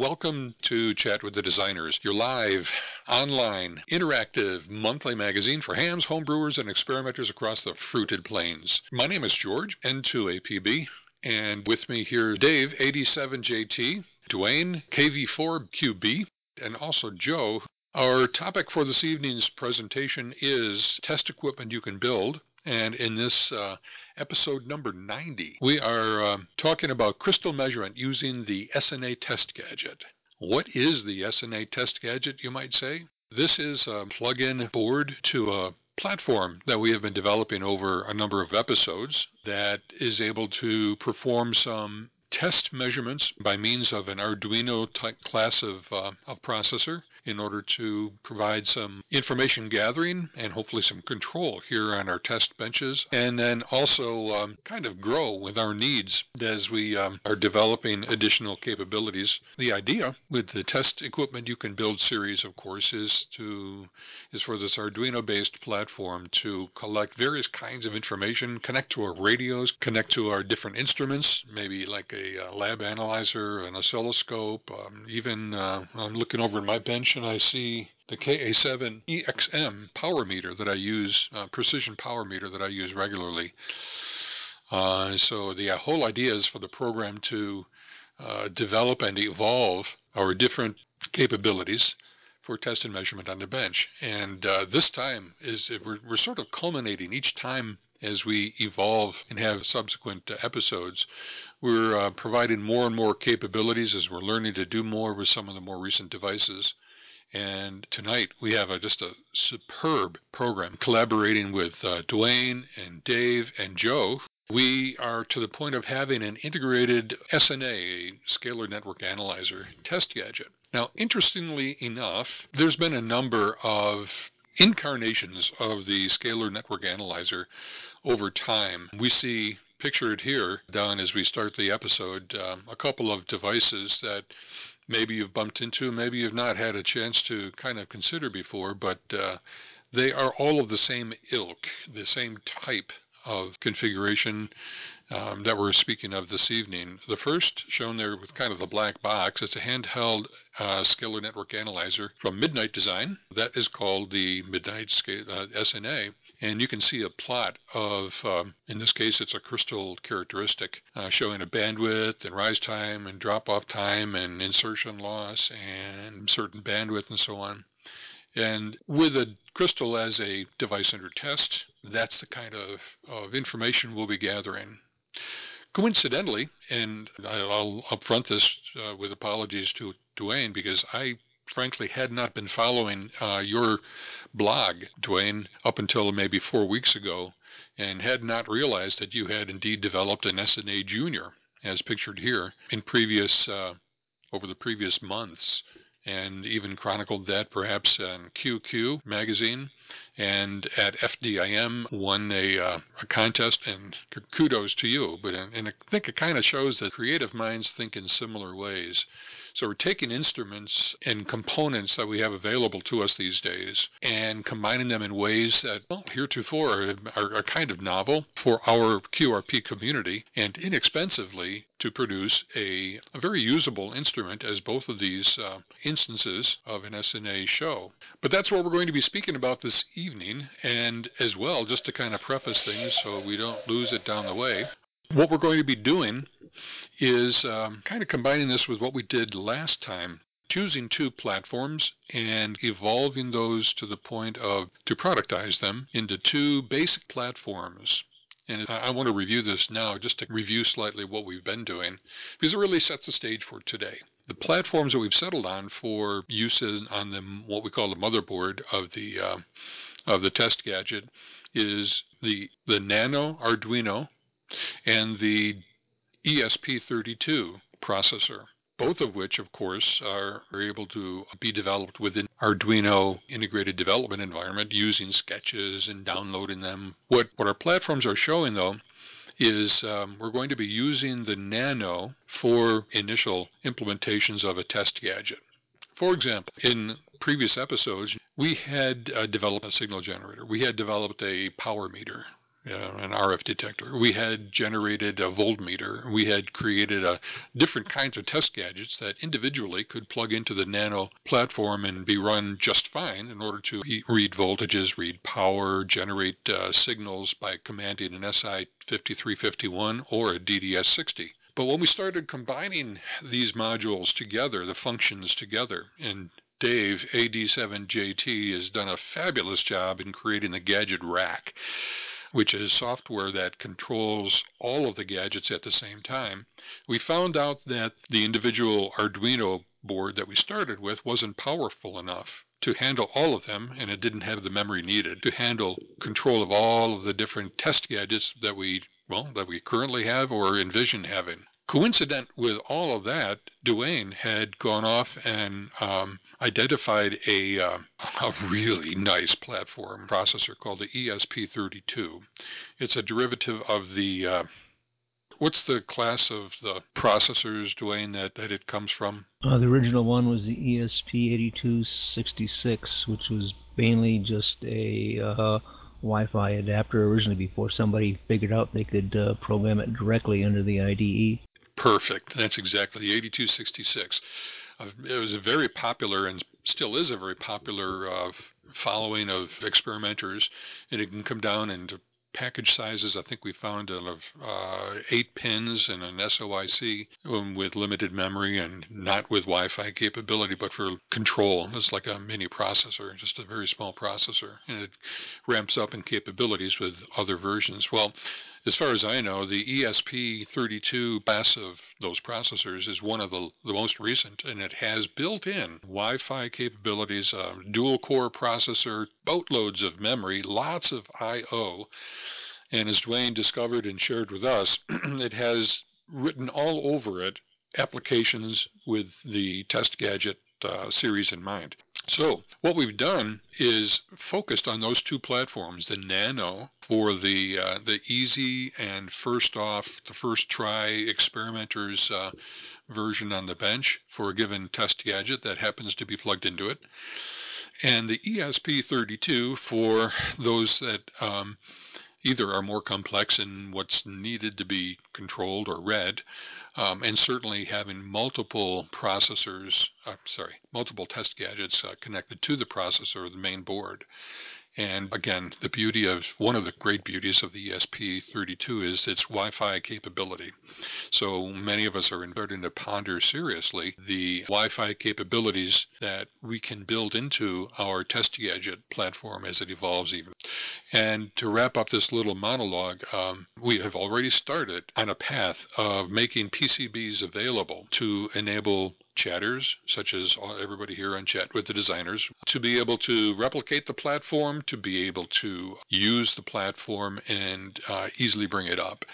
Welcome to Chat with the Designers, your live, online, interactive monthly magazine for hams, homebrewers, and experimenters across the fruited plains. My name is George, N2APB, and with me here, Dave, AD7JT, Dwayne, KV4QB, and also Joe. Our topic for this evening's presentation is test equipment you can build. And in this uh, episode number 90, we are uh, talking about crystal measurement using the SNA test gadget. What is the SNA test gadget, you might say? This is a plug-in board to a platform that we have been developing over a number of episodes that is able to perform some test measurements by means of an Arduino type class of, uh, of processor in order to provide some information gathering and hopefully some control here on our test benches, and then also um, kind of grow with our needs as we um, are developing additional capabilities. The idea with the test equipment you can build series, of course, is to is for this Arduino-based platform to collect various kinds of information, connect to our radios, connect to our different instruments, maybe like a, uh, lab analyzer, an oscilloscope, um, even uh, I'm looking over in my bench and I see the KA7 EXM power meter that I use, uh, precision power meter that I use regularly. Uh, so the whole idea is for the program to uh, develop and evolve our different capabilities for test and measurement on the bench. And uh, this time is we're, we're sort of culminating each time as we evolve and have subsequent uh, episodes, we're uh, providing more and more capabilities as we're learning to do more with some of the more recent devices. And tonight we have a, just a superb program collaborating with uh, Dwayne and Dave and Joe. We are to the point of having an integrated SNA, Scalar Network Analyzer, test gadget. Now, interestingly enough, there's been a number of incarnations of the Scalar Network Analyzer over time. We see pictured here down as we start the episode um, a couple of devices that maybe you've bumped into, maybe you've not had a chance to kind of consider before, but uh, they are all of the same ilk, the same type of configuration um, that we're speaking of this evening. The first shown there with kind of the black box, it's a handheld uh, scalar network analyzer from Midnight Design. That is called the Midnight Scale, uh, SNA. And you can see a plot of, um, in this case, it's a crystal characteristic uh, showing a bandwidth and rise time and drop off time and insertion loss and certain bandwidth and so on. And with a crystal as a device under test, that's the kind of, of information we'll be gathering. Coincidentally, and I'll upfront this uh, with apologies to Dwayne because I frankly had not been following uh, your blog, Dwayne, up until maybe four weeks ago, and had not realized that you had indeed developed an SNA Junior, as pictured here, in previous uh, over the previous months, and even chronicled that perhaps in QQ magazine and at FDIM won a, uh, a contest, and kudos to you. But and I think it kind of shows that creative minds think in similar ways. So we're taking instruments and components that we have available to us these days and combining them in ways that well, heretofore are, are kind of novel for our QRP community and inexpensively to produce a, a, very usable instrument as both of these uh, instances of an SNA show. But that's what we're going to be speaking about this evening, and as well, just to kind of preface things so we don't lose it down the way, what we're going to be doing is um, kind of combining this with what we did last time choosing two platforms and evolving those to the point of to productize them into two basic platforms. And I want to review this now just to review slightly what we've been doing because it really sets the stage for today. The platforms that we've settled on for use on the what we call the motherboard of the uh, of the test gadget is the the Nano Arduino and the ESP32 processor, both of which, of course, are, able to be developed within Arduino integrated development environment using sketches and downloading them. What, what our platforms are showing, though, is um, we're going to be using the Nano for initial implementations of a test gadget. For example, in previous episodes, we had uh, developed a signal generator. We had developed a power meter uh, an RF detector. We had generated a voltmeter. We had created a, different kinds of test gadgets that individually could plug into the Nano platform and be run just fine in order to read voltages, read power, generate uh, signals by commanding an SI 5351 or a DDS 60. But when we started combining these modules together, the functions together, and Dave, AD7JT, has done a fabulous job in creating the gadget rack, which is software that controls all of the gadgets at the same time. We found out that the individual Arduino board that we started with wasn't powerful enough to handle all of them, and it didn't have the memory needed to handle control of all of the different test gadgets that we well, that we currently have or envision having. Coincident with all of that, Duane had gone off and um, identified a, uh, a really nice platform processor called the ESP32. It's a derivative of the uh, What's the class of the processors, Duane, that, that it comes from? Uh, the original one was the ESP8266, which was mainly just a uh, Wi-Fi adapter originally before somebody figured out they could uh, program it directly under the IDE. Perfect. That's exactly 8266. Uh, it was a very popular and still is a very popular uh, following of experimenters, and it can come down into package sizes. I think we found of uh, eight pins and an SOIC um, with limited memory and not with Wi-Fi capability, but for control. It's like a mini processor, just a very small processor, and it ramps up in capabilities with other versions. Well, as far as I know, the ESP32 class of those processors is one of the, the most recent, and it has built in Wi Fi capabilities, a dual core processor, boatloads of memory, lots of I.O. And as Dwayne discovered and shared with us, it has written all over it applications with the test gadget uh, series in mind. So what we've done is focused on those two platforms, the Nano for the uh, the easy and first off, the first try experimenters uh, version on the bench for a given test gadget that happens to be plugged into it, and the ESP32 for those that um, either are more complex in what's needed to be controlled or read, um, and certainly having multiple processors, uh, sorry, multiple test gadgets uh, connected to the processor or the main board. And again, the beauty of one of the great beauties of the ESP32 is its Wi-Fi capability. So many of us are starting to ponder seriously the Wi-Fi capabilities that we can build into our test gadget platform as it evolves even. And to wrap up this little monologue, um, we have already started on a path of making PCBs available to enable chatters, such as everybody here on Chat with the Designers, to be able to replicate the platform, to be able to use the platform and uh, easily bring it up.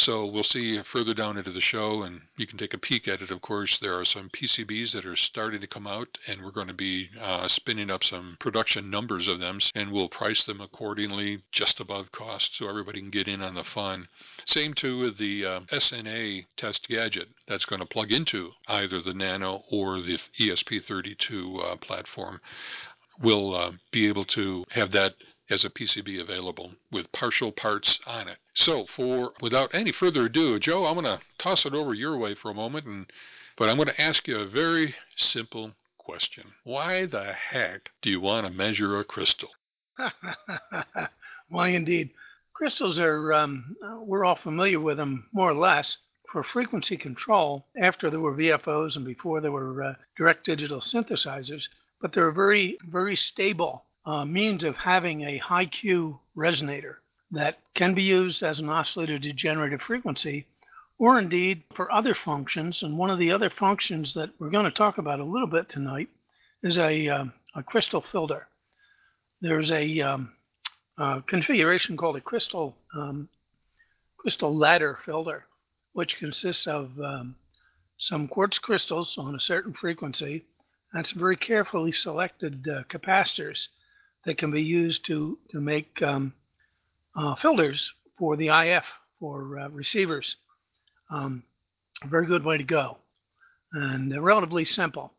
So we'll see further down into the show, and you can take a peek at it. Of course, there are some PCBs that are starting to come out, and we're going to be uh, spinning up some production numbers of them, and we'll price them accordingly, just above cost, so everybody can get in on the fun. Same too with the uh, SNA test gadget that's going to plug into either the Nano or the ESP32 uh, platform. We'll uh, be able to have that as a PCB available with partial parts on it. So for without any further ado, Joe, I'm going to toss it over your way for a moment and but I'm going to ask you a very simple question. Why the heck do you want to measure a crystal? Why indeed. Crystals are, um, we're all familiar with them more or less for frequency control after there were VFOs and before there were uh, direct digital synthesizers, but they're very, very stable uh, means of having a high Q resonator that can be used as an oscillator to generate a frequency or indeed for other functions. And one of the other functions that we're going to talk about a little bit tonight is a, um, a crystal filter. There's a, um, configuration called a crystal um, crystal ladder filter, which consists of um, some quartz crystals on a certain frequency and some very carefully selected uh, capacitors that can be used to, to make um, uh, filters for the IF for uh, receivers. Um, a very good way to go and relatively simple.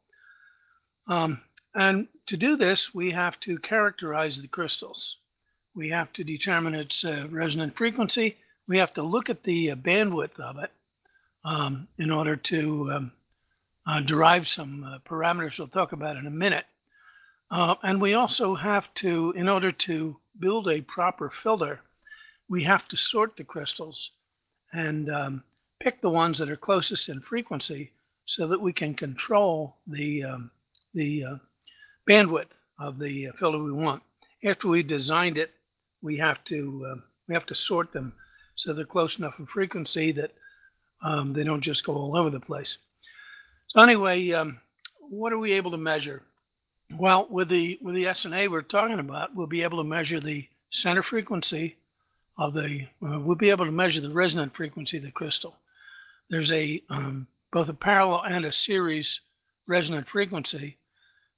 Um, and to do this, we have to characterize the crystals. we have to determine its uh, resonant frequency. We have to look at the uh, bandwidth of it um, in order to um, uh, derive some parameters we'll talk about in a minute. Uh, and we also have to, in order to build a proper filter, we have to sort the crystals and um, pick the ones that are closest in frequency so that we can control the, um, the uh, bandwidth of the filter we want. After we've designed it, we have to uh, we have to sort them so they're close enough in frequency that um, they don't just go all over the place. So anyway, um, what are we able to measure? Well, with the with the SNA we're talking about, we'll be able to measure the center frequency of the. Uh, we'll be able to measure the resonant frequency of the crystal. There's a um, both a parallel and a series resonant frequency.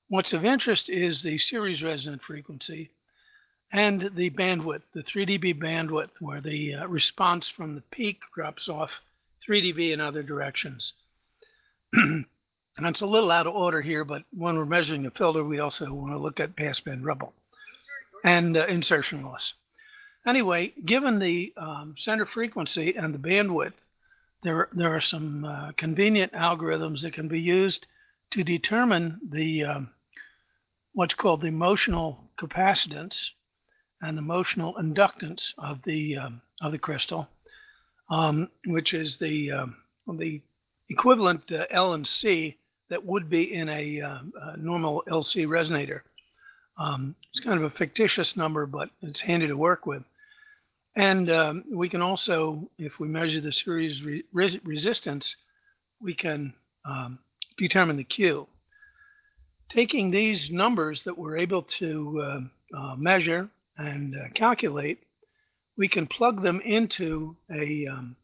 What's of interest is the series resonant frequency and the bandwidth, the 3 dB bandwidth, where the uh, response from the peak drops off 3 dB in other directions. and it's a little out of order here, but when we're measuring the filter, we also want to look at passband ripple and uh, insertion loss. Anyway, given the um, center frequency and the bandwidth, there, there are some uh, convenient algorithms that can be used to determine the um, what's called the motional capacitance and the motional inductance of the um, of the crystal, um, which is the um, the equivalent uh, L and C that would be in a, uh, a normal LC resonator. Um, it's kind of a fictitious number, but it's handy to work with. And um, we can also, if we measure the series re- resistance, we can um, determine the Q. Taking these numbers that we're able to uh, uh, measure and uh, calculate, we can plug them into a um,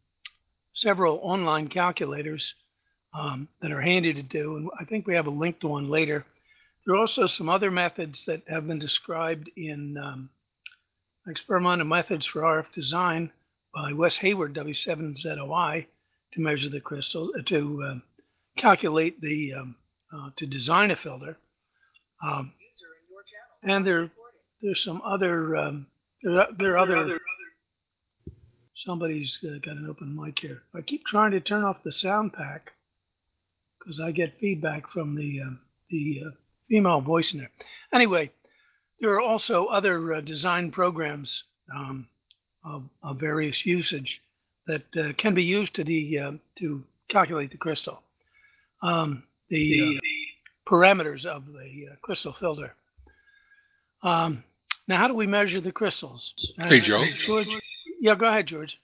several online calculators um, that are handy to do, and I think we have a link to one later. There are also some other methods that have been described in um, experimental methods for RF design by Wes Hayward, W7ZOI, to measure the crystal, uh, to uh, calculate the, um, uh, to design a filter. Um, and there there's some other um, there, there are other, other somebody's uh, got an open mic here. I keep trying to turn off the sound pack because I get feedback from the uh, the uh, female voice in there. Anyway, there are also other uh, design programs um, of, of, various usage that uh, can be used to the uh, to calculate the crystal, um, the, the parameters of the crystal filter. Um, now, how do we measure the crystals? Hey, Joe. George, yeah, go ahead, George.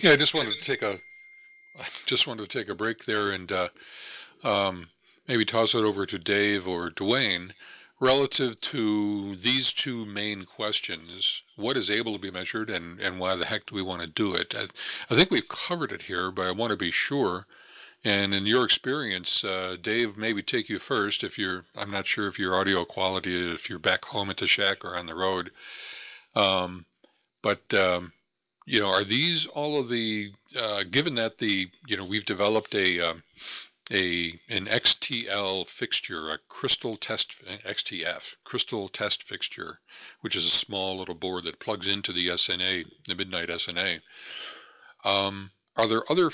Yeah, I just wanted to take a, just wanted to take a break there and uh, um, maybe toss it over to Dave or Dwayne relative to these two main questions what is able to be measured and, and why the heck do we want to do it I, I think we've covered it here but i want to be sure and in your experience, uh, Dave, maybe take you first. If you're, I'm not sure if your audio quality, if you're back home at the shack or on the road. Um, but um, you know, are these all of the? Uh, given that the, you know, we've developed a um, a an XTL fixture, a crystal test XTF crystal test fixture, which is a small little board that plugs into the SNA, the Midnight SNA. Um, are there other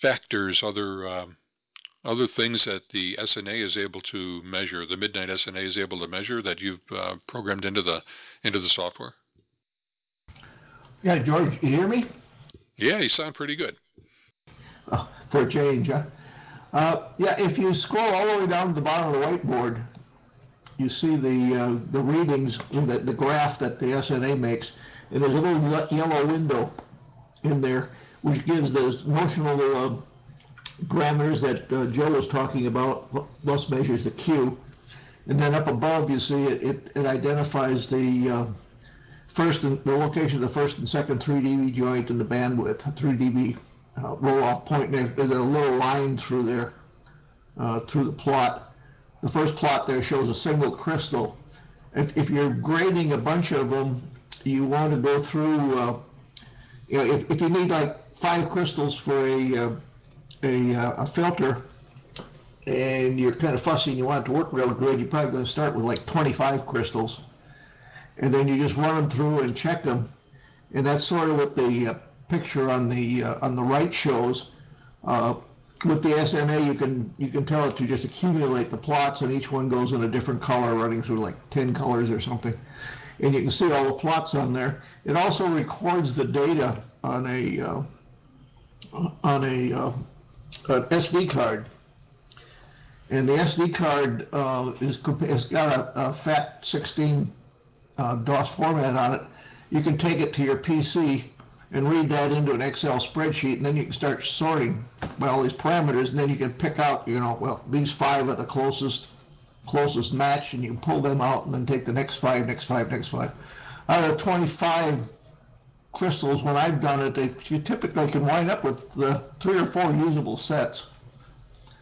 factors, other um, other things that the SNA is able to measure, the Midnight SNA is able to measure that you've uh, programmed into the into the software? Yeah, George, you hear me? Yeah, you sound pretty good. Oh, for a change, huh? Uh, yeah, if you scroll all the way down to the bottom of the whiteboard, you see the uh, the readings in the, the graph that the SNA makes, and there's a little yellow window in there which gives those notional uh, parameters that uh, Joe was talking about, plus measures the Q. And then up above, you see it, it, it identifies the uh, first and the location of the first and second 3 dB joint and the bandwidth, 3 dB uh, roll-off point. And there's a little line through there, uh, through the plot. The first plot there shows a single crystal. If, if you're grading a bunch of them, you want to go through, uh, you know, if, if you need like five crystals for a, uh, a, uh, a filter and you're kind of fussy and you want it to work real good, you're probably going to start with like 25 crystals. and then you just run them through and check them. And that's sort of what the uh, picture on the uh, on the right shows. Uh, with the SNA, you can you can tell it to just accumulate the plots, and each one goes in a different color, running through like 10 colors or something. And you can see all the plots on there. It also records the data on a uh, on a uh, an SD card, and the SD card uh, is has got a, a FAT16 uh, DOS format on it. You can take it to your PC and read that into an Excel spreadsheet, and then you can start sorting by all these parameters, and then you can pick out, you know, well, these five are the closest closest match, and you can pull them out, and then take the next five, next five, next five. Out of 25 crystals, when I've done it, they, you typically can wind up with the three or four usable sets.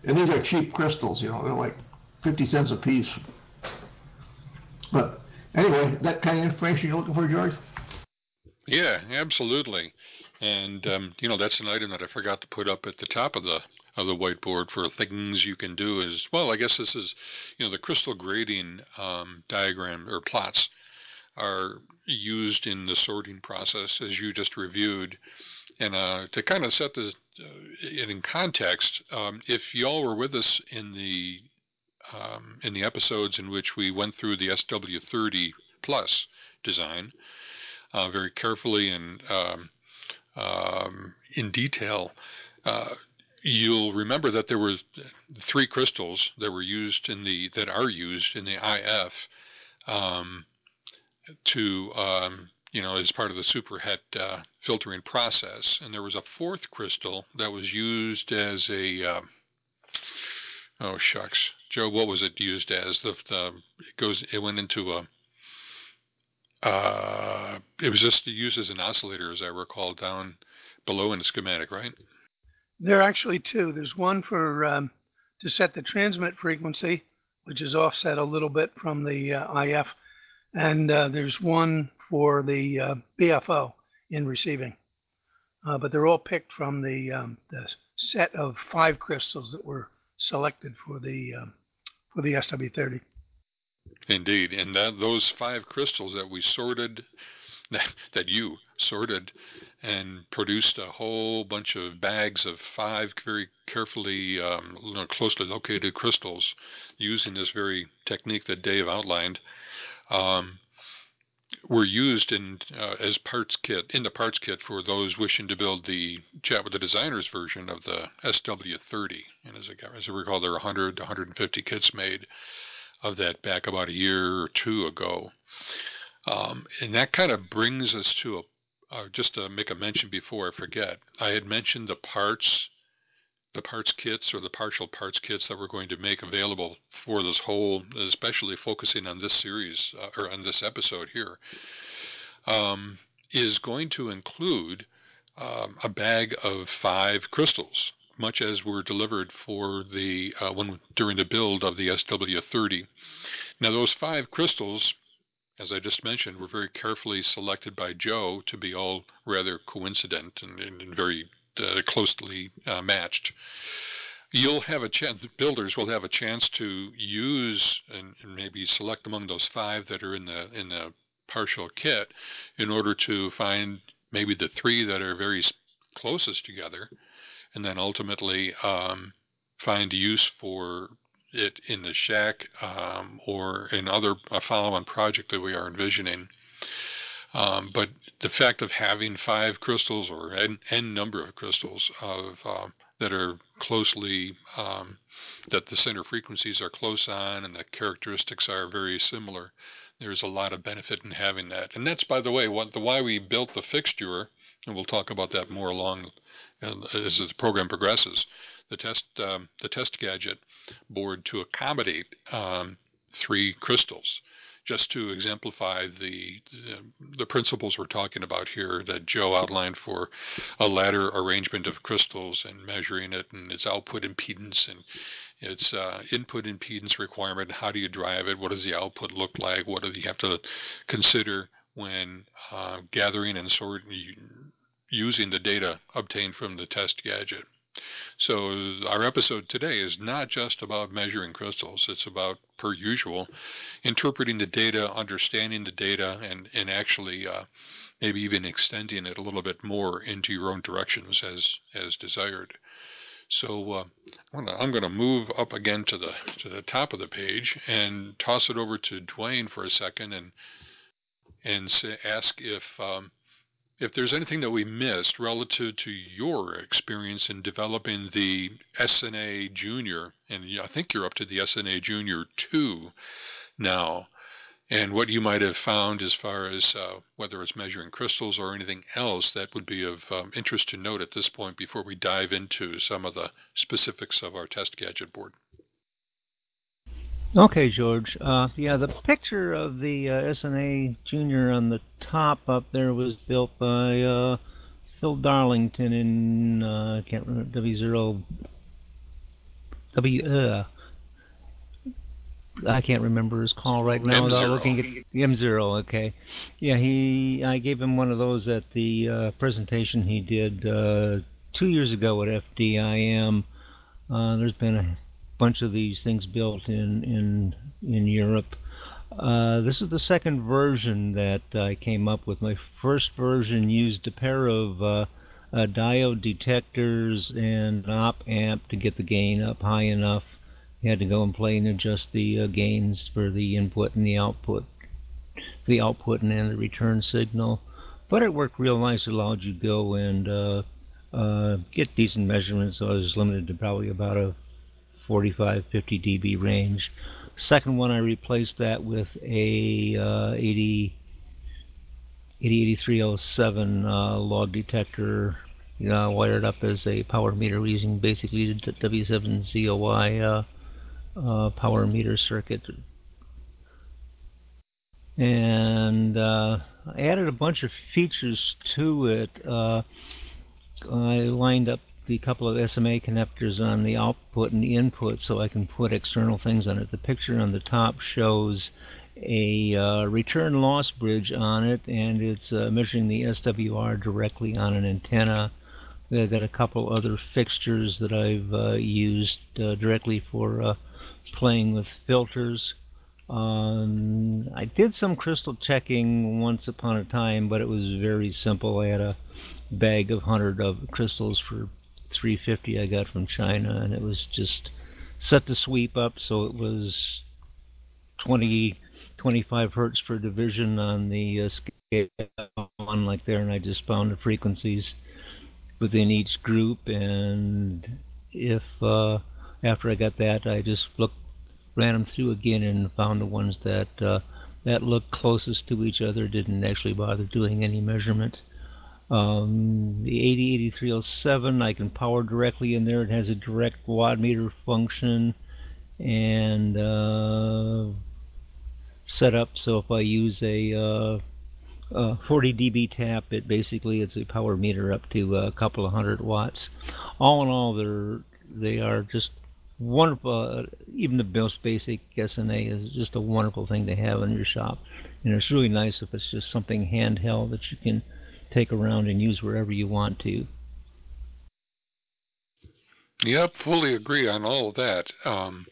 And these are cheap crystals, you know, they're like 50 cents a piece. But anyway, that kind of information you're looking for, George? Yeah, absolutely. And um, you know that's an item that I forgot to put up at the top of the of the whiteboard for things you can do is well I guess this is you know the crystal grading um, diagram or plots are used in the sorting process as you just reviewed and uh, to kind of set this uh, in context um, if y'all were with us in the um, in the episodes in which we went through the SW30 plus design uh, very carefully and um, um, in detail, uh, you'll remember that there were three crystals that were used in the that are used in the IF um, to um, you know as part of the superhet uh, filtering process, and there was a fourth crystal that was used as a uh, oh shucks, Joe, what was it used as? The, the it goes it went into a uh, it was just used as an oscillator, as I recall, down below in the schematic, right? There are actually two. There's one for um, to set the transmit frequency, which is offset a little bit from the uh, IF, and uh, there's one for the uh, BFO in receiving. Uh, but they're all picked from the, um, the set of five crystals that were selected for the um, for the SW30. Indeed, and that those five crystals that we sorted, that, that you sorted, and produced a whole bunch of bags of five very carefully, um, closely located crystals, using this very technique that Dave outlined. Um, were used in uh, as parts kit in the parts kit for those wishing to build the chat with the designers version of the SW30. And as I, as I recall, there are 100 to 150 kits made of that back about a year or two ago. Um, and that kind of brings us to a, uh, just to make a mention before I forget, I had mentioned the parts, the parts kits or the partial parts kits that we're going to make available for this whole, especially focusing on this series uh, or on this episode here, um, is going to include um, a bag of five crystals much as were delivered for the uh, when during the build of the SW30. Now those five crystals, as I just mentioned, were very carefully selected by Joe to be all rather coincident and, and very uh, closely uh, matched. You'll have a chance. The builders will have a chance to use and, and maybe select among those five that are in the in the partial kit, in order to find maybe the three that are very closest together and then ultimately um, find use for it in the shack um, or in other a follow-on project that we are envisioning. Um, but the fact of having five crystals or n, n number of crystals of uh, that are closely um, that the center frequencies are close on and the characteristics are very similar. There's a lot of benefit in having that, and that's by the way what the why we built the fixture, and we'll talk about that more along as the program progresses, the test um, the test gadget board to accommodate um, three crystals, just to exemplify the, the, the principles we're talking about here that Joe outlined for a ladder arrangement of crystals and measuring it and its output impedance and its uh, input impedance requirement. How do you drive it? What does the output look like? What do you have to consider when uh, gathering and sorting using the data obtained from the test gadget. So our episode today is not just about measuring crystals. It's about, per usual, interpreting the data, understanding the data, and, and actually uh, maybe even extending it a little bit more into your own directions as, as desired. So uh, I'm going to move up again to the to the top of the page and toss it over to Dwayne for a second and and say, ask if um, if there's anything that we missed relative to your experience in developing the SNA Junior, and I think you're up to the SNA Junior 2 now, and what you might have found as far as uh, whether it's measuring crystals or anything else that would be of um, interest to note at this point before we dive into some of the specifics of our test gadget board. Okay, George. Uh, yeah, the picture of the uh, SNA Junior on the top up there was built by uh, Phil Darlington in uh, I can't remember W zero W. Uh, I can't remember his call right now without looking at M zero. Okay, yeah, he. I gave him one of those at the uh, presentation he did uh, two years ago at FDIM. Uh, there's been a bunch of these things built in in in Europe. Uh, this is the second version that I came up with. My first version used a pair of uh, uh, diode detectors and an op amp to get the gain up high enough. You had to go and play and adjust the uh, gains for the input and the output, the output and then the return signal. But it worked real nice. It allowed you to go and uh, uh, get decent measurements. So I was limited to probably about a 45, 50 dB range. Second one, I replaced that with a uh, 80, AD8307 uh, log detector uh, wired up as a power meter using basically the W7ZOI uh, uh, power meter circuit. And uh, I added a bunch of features to it. Uh, I lined up the couple of SMA connectors on the output and the input so I can put external things on it. The picture on the top shows a uh, return loss bridge on it and it's uh, measuring the SWR directly on an antenna. I've got a couple other fixtures that I've uh, used uh, directly for uh, playing with filters. Um, I did some crystal checking once upon a time, but it was very simple. I had a bag of hundred of crystals for 350 I got from China, and it was just set to sweep up, so it was 20, 25 hertz per division on the uh, scale on like there, and I just found the frequencies within each group, and if uh, after I got that, I just looked, ran them through again, and found the ones that uh, that looked closest to each other, didn't actually bother doing any measurement. Um, the AD8307 I can power directly in there. It has a direct watt meter function and uh, set up so if I use a, uh, a 40 dB tap, it basically it's a power meter up to a couple of hundred watts. All in all, they're they are just wonderful. Uh, even the most basic SNA is just a wonderful thing to have in your shop, and it's really nice if it's just something handheld that you can take around and use wherever you want to. Yep, fully agree on all of that. Um,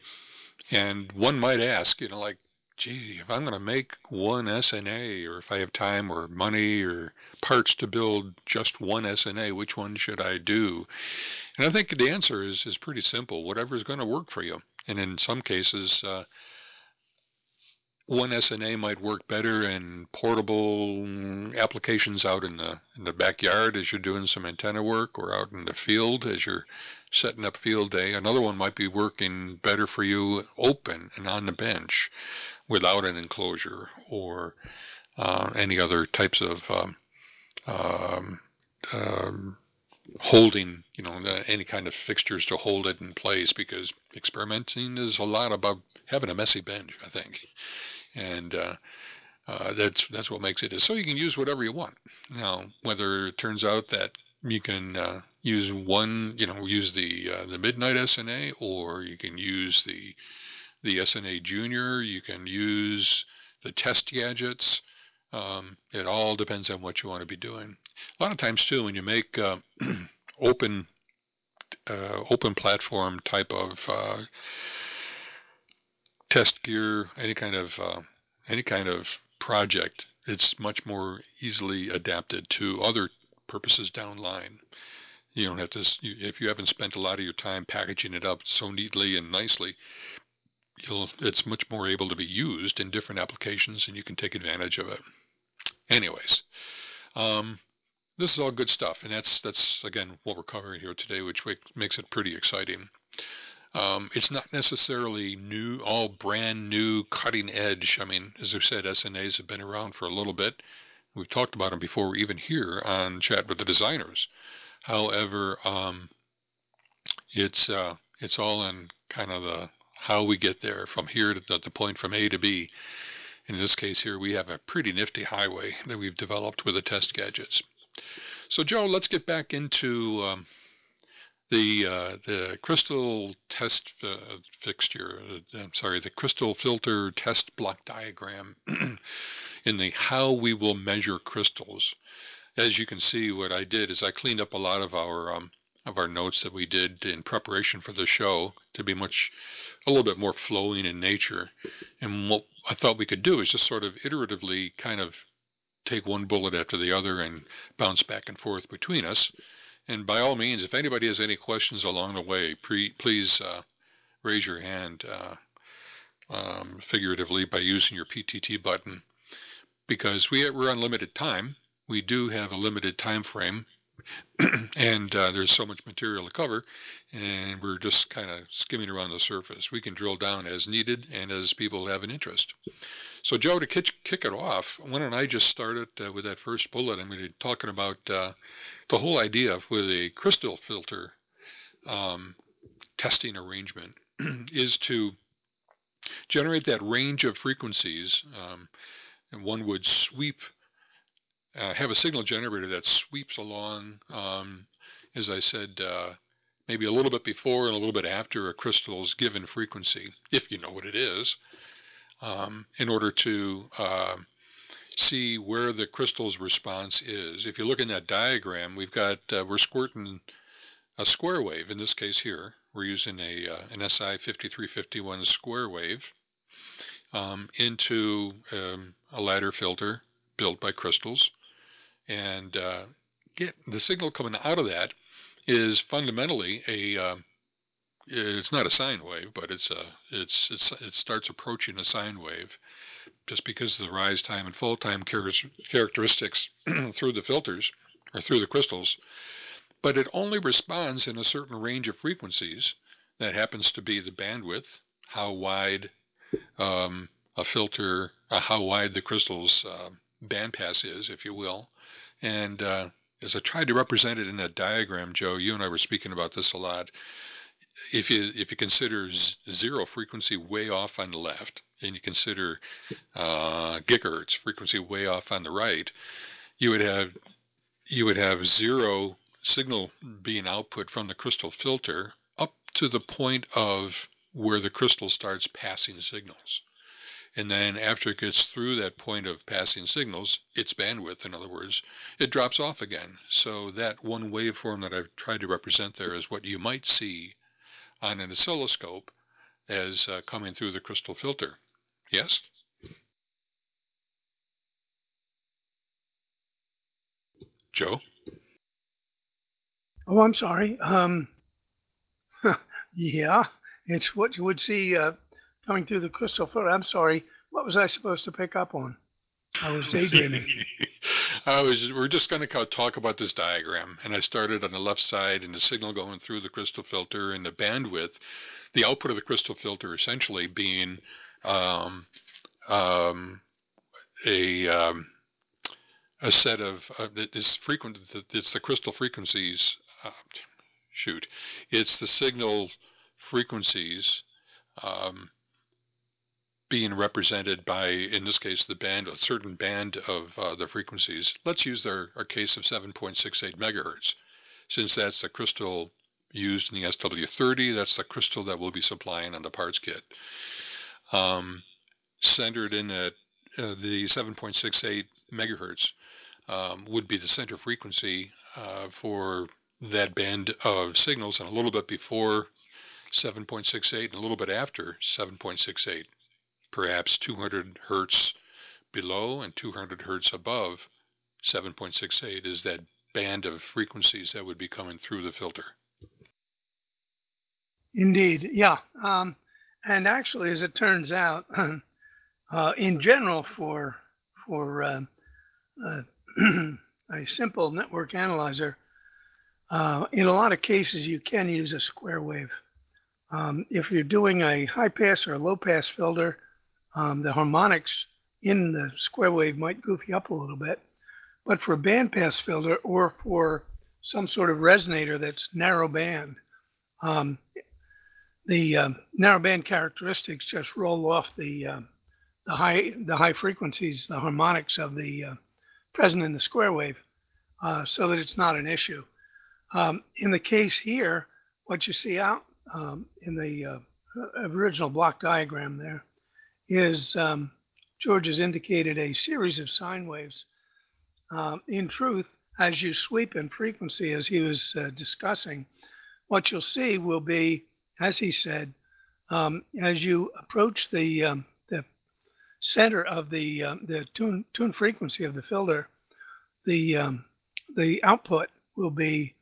and one might ask, you know, like, gee, if I'm going to make one SNA, or if I have time or money or parts to build just one SNA, which one should I do? And I think the answer is is pretty simple. Whatever is going to work for you. And in some cases, uh, one SNA might work better in portable applications out in the in the backyard as you're doing some antenna work or out in the field as you're setting up field day. Another one might be working better for you open and on the bench without an enclosure or uh, any other types of um, um, um, holding, you know, any kind of fixtures to hold it in place because experimenting is a lot about having a messy bench, I think and uh, uh, that's that's what makes it is so you can use whatever you want. Now, whether it turns out that you can uh, use one, you know, use the uh, the Midnight SNA, or you can use the the SNA Junior, you can use the test gadgets. Um, it all depends on what you want to be doing. A lot of times too, when you make uh, open uh, open platform type of uh, test gear, any kind of uh, any kind of project, it's much more easily adapted to other purposes down line. You don't have to, if you haven't spent a lot of your time packaging it up so neatly and nicely, you'll, it's much more able to be used in different applications and you can take advantage of it. Anyways, um, this is all good stuff, and that's that's again what we're covering here today, which makes it pretty exciting. Um, it's not necessarily new, all brand new, cutting edge. I mean, as I said, SNAs have been around for a little bit. We've talked about them before, even here on Chat with the Designers. However, um, it's uh, it's all in kind of the how we get there from here to the, the point from A to B. In this case here, we have a pretty nifty highway that we've developed with the test gadgets. So Joe, let's get back into um, the uh, the crystal test uh, fixture. Uh, I'm sorry, the crystal filter test block diagram in the how we will measure crystals. As you can see, what I did is I cleaned up a lot of our um, of our notes that we did in preparation for the show to be much a little bit more flowing in nature. And what I thought we could do is just sort of iteratively kind of take one bullet after the other and bounce back and forth between us. And by all means, if anybody has any questions along the way, pre, please uh, raise your hand uh, um, figuratively by using your PTT button. Because we, we're on limited time, we do have a limited time frame, and uh, there's so much material to cover, and we're just kind of skimming around the surface. We can drill down as needed and as people have an interest. So, Joe, to kick, kick it off, why don't I just start it uh, with that first bullet? I'm going to be talking about uh, the whole idea of with a crystal filter um, testing arrangement is to generate that range of frequencies. Um, and one would sweep, uh, have a signal generator that sweeps along, um, as I said, uh, maybe a little bit before and a little bit after a crystal's given frequency, if you know what it is um, in order to uh, see where the crystal's response is. If you look in that diagram, we've got, uh, we're squirting a square wave, in this case here, we're using a, uh, an SI 5351 square wave um, into um, a ladder filter built by crystals. And uh, get the signal coming out of that is fundamentally a, um, it's not a sine wave, but it's a it's it's it starts approaching a sine wave, just because of the rise time and fall time characteristics through the filters or through the crystals. But it only responds in a certain range of frequencies. That happens to be the bandwidth, how wide um, a filter, uh, how wide the crystal's uh, bandpass is, if you will. And uh, as I tried to represent it in that diagram, Joe, you and I were speaking about this a lot if you if you consider zero frequency way off on the left, and you consider uh, gigahertz frequency way off on the right, you would have you would have zero signal being output from the crystal filter up to the point of where the crystal starts passing signals. And then after it gets through that point of passing signals, its bandwidth, in other words, it drops off again. So that one waveform that I've tried to represent there is what you might see on an oscilloscope as uh, coming through the crystal filter. Yes? Joe? Oh, I'm sorry. Um, yeah, it's what you would see uh, coming through the crystal filter. I'm sorry. What was I supposed to pick up on? I was daydreaming. I was. We're just going to talk about this diagram, and I started on the left side, and the signal going through the crystal filter, and the bandwidth, the output of the crystal filter, essentially being um, um, a um, a set of uh, this frequent. It's the crystal frequencies. Uh, shoot, it's the signal frequencies. Um, being represented by, in this case, the band, a certain band of uh, the frequencies. Let's use our, our case of 7.68 megahertz, since that's the crystal used in the SW30. That's the crystal that we'll be supplying on the parts kit. Um, centered in at uh, the 7.68 megahertz um, would be the center frequency uh, for that band of signals and a little bit before 7.68 and a little bit after 7.68, perhaps 200 hertz below and 200 hertz above 7.68 is that band of frequencies that would be coming through the filter. Indeed, yeah. Um, and actually, as it turns out, uh, in general, for for uh, uh, a simple network analyzer, uh, in a lot of cases, you can use a square wave. Um, if you're doing a high pass or a low pass filter, um, the harmonics in the square wave might goof you up a little bit. But for a bandpass filter or for some sort of resonator that's narrow band, um, the uh, narrow band characteristics just roll off the uh, the high the high frequencies, the harmonics of the uh, present in the square wave, uh, so that it's not an issue. Um, in the case here, what you see out um, in the uh, original block diagram there is um, George has indicated a series of sine waves. Um, in truth, as you sweep in frequency, as he was uh, discussing, what you'll see will be, as he said, um, as you approach the um, the center of the uh, the tune tune frequency of the filter, the um, the output will be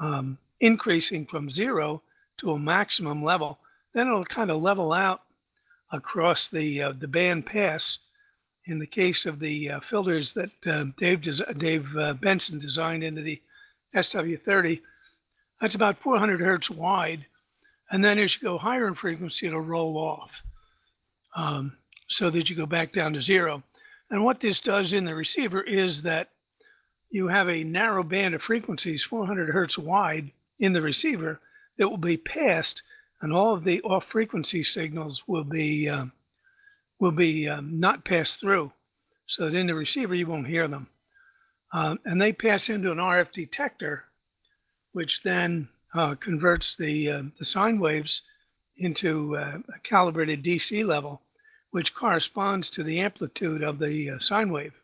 um, increasing from zero to a maximum level. Then it'll kind of level out across the uh, the band pass. In the case of the uh, filters that uh, Dave Dave Benson designed into the SW30, that's about 400 hertz wide, and then as you go higher in frequency, it'll roll off, um, so that you go back down to zero. And what this does in the receiver is that you have a narrow band of frequencies, 400 hertz wide, in the receiver that will be passed, and all of the off frequency signals will be um, will be um, not passed through, so that in the receiver you won't hear them. Um, and they pass into an RF detector, which then uh, converts the uh, the sine waves into uh, a calibrated DC level, which corresponds to the amplitude of the uh, sine wave.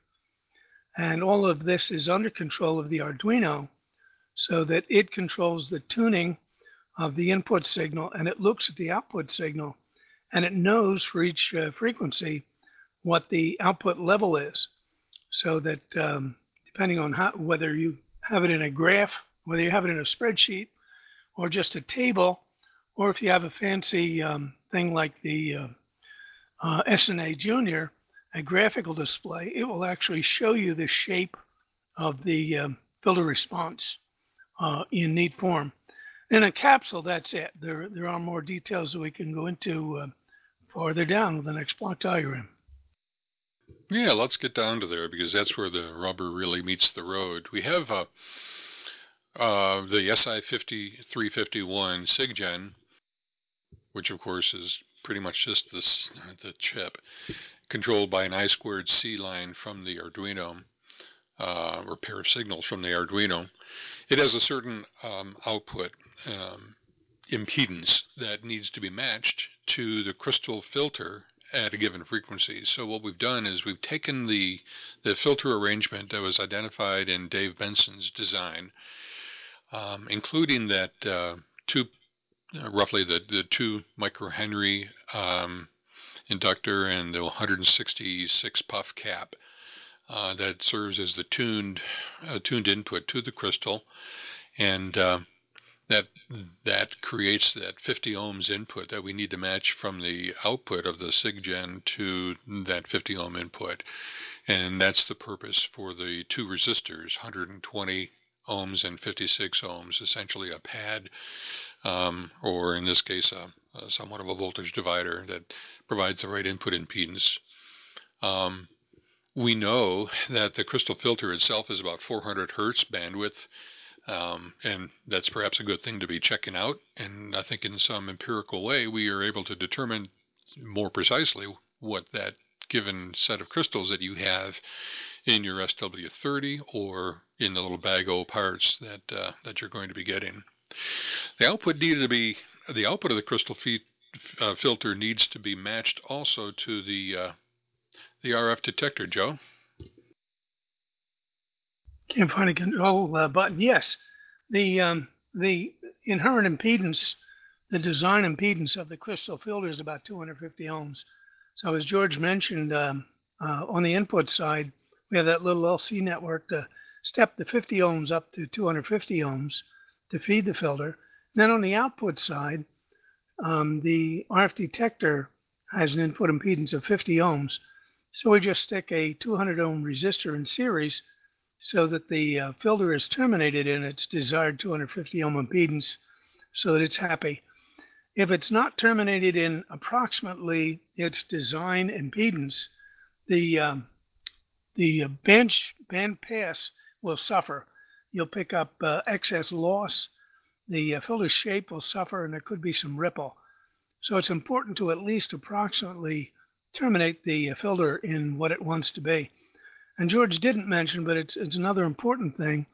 And all of this is under control of the Arduino, so that it controls the tuning of the input signal and it looks at the output signal and it knows for each uh, frequency what the output level is so that um, depending on how, whether you have it in a graph, whether you have it in a spreadsheet or just a table, or if you have a fancy um, thing like the uh, uh, SNA Junior, a graphical display, it will actually show you the shape of the um, filter response uh, in neat form. In a capsule, that's it. There, there are more details that we can go into uh, farther down the next block diagram. Yeah, let's get down to there because that's where the rubber really meets the road. We have uh, uh, the SI5351 SIGGEN, which of course is pretty much just this, the chip, controlled by an I squared C line from the Arduino, uh, or pair of signals from the Arduino. It has a certain um, output um, impedance that needs to be matched to the crystal filter at a given frequency. So what we've done is we've taken the the filter arrangement that was identified in Dave Benson's design, um, including that uh, two, uh, roughly the, the two microhenry um, inductor and the 166 puff cap uh, that serves as the tuned uh, tuned input to the crystal, and uh, that that creates that 50 ohms input that we need to match from the output of the SIGGEN to that 50 ohm input. And that's the purpose for the two resistors, 120 ohms and 56 ohms, essentially a pad, um, or in this case, a, somewhat of a voltage divider that provides the right input impedance. Um, we know that the crystal filter itself is about 400 hertz bandwidth um, and that's perhaps a good thing to be checking out. And I think in some empirical way, we are able to determine more precisely what that given set of crystals that you have in your SW30 or in the little bag o parts that uh, that you're going to be getting. The output needed to be the output of the crystal uh, filter needs to be matched also to the uh, the RF detector, Joe. Can't find a control uh, button. Yes, The um, the inherent impedance, the design impedance of the crystal filter is about 250 ohms. So as George mentioned, um, uh, on the input side, we have that little LC network to step the 50 ohms up to 250 ohms to feed the filter. Then on the output side, um, the RF detector has an input impedance of 50 ohms. So we just stick a 200 ohm resistor in series so that the uh, filter is terminated in its desired 250 ohm impedance so that it's happy. If it's not terminated in approximately its design impedance, the um, the bench band pass will suffer. You'll pick up uh, excess loss. The uh, filter shape will suffer, and there could be some ripple. So it's important to at least approximately terminate the uh, filter in what it wants to be. And George didn't mention, but it's, it's another important thing.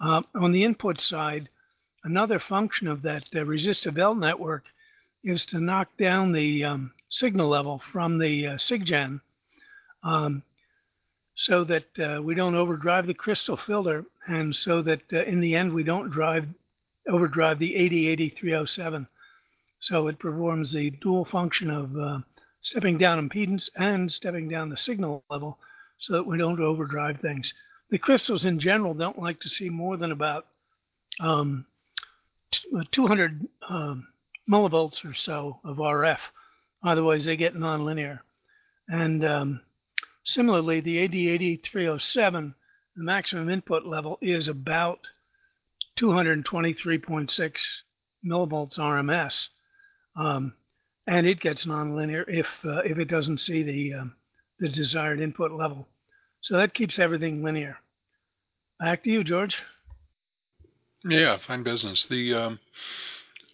Uh, on the input side, another function of that uh, resistive L network is to knock down the um, signal level from the uh, SIGGEN um, so that uh, we don't overdrive the crystal filter and so that uh, in the end we don't drive overdrive the AD8307. So it performs the dual function of stepping down impedance and stepping down the signal level so that we don't overdrive things. The crystals in general don't like to see more than about um, 200 um, millivolts or so of RF. Otherwise, they get nonlinear. And um, similarly, the AD8307, the maximum input level is about 223.6 millivolts RMS. Um, and it gets nonlinear if uh, if it doesn't see the um, the desired input level. So that keeps everything linear. Back to you, George. Yeah, fine business. The um,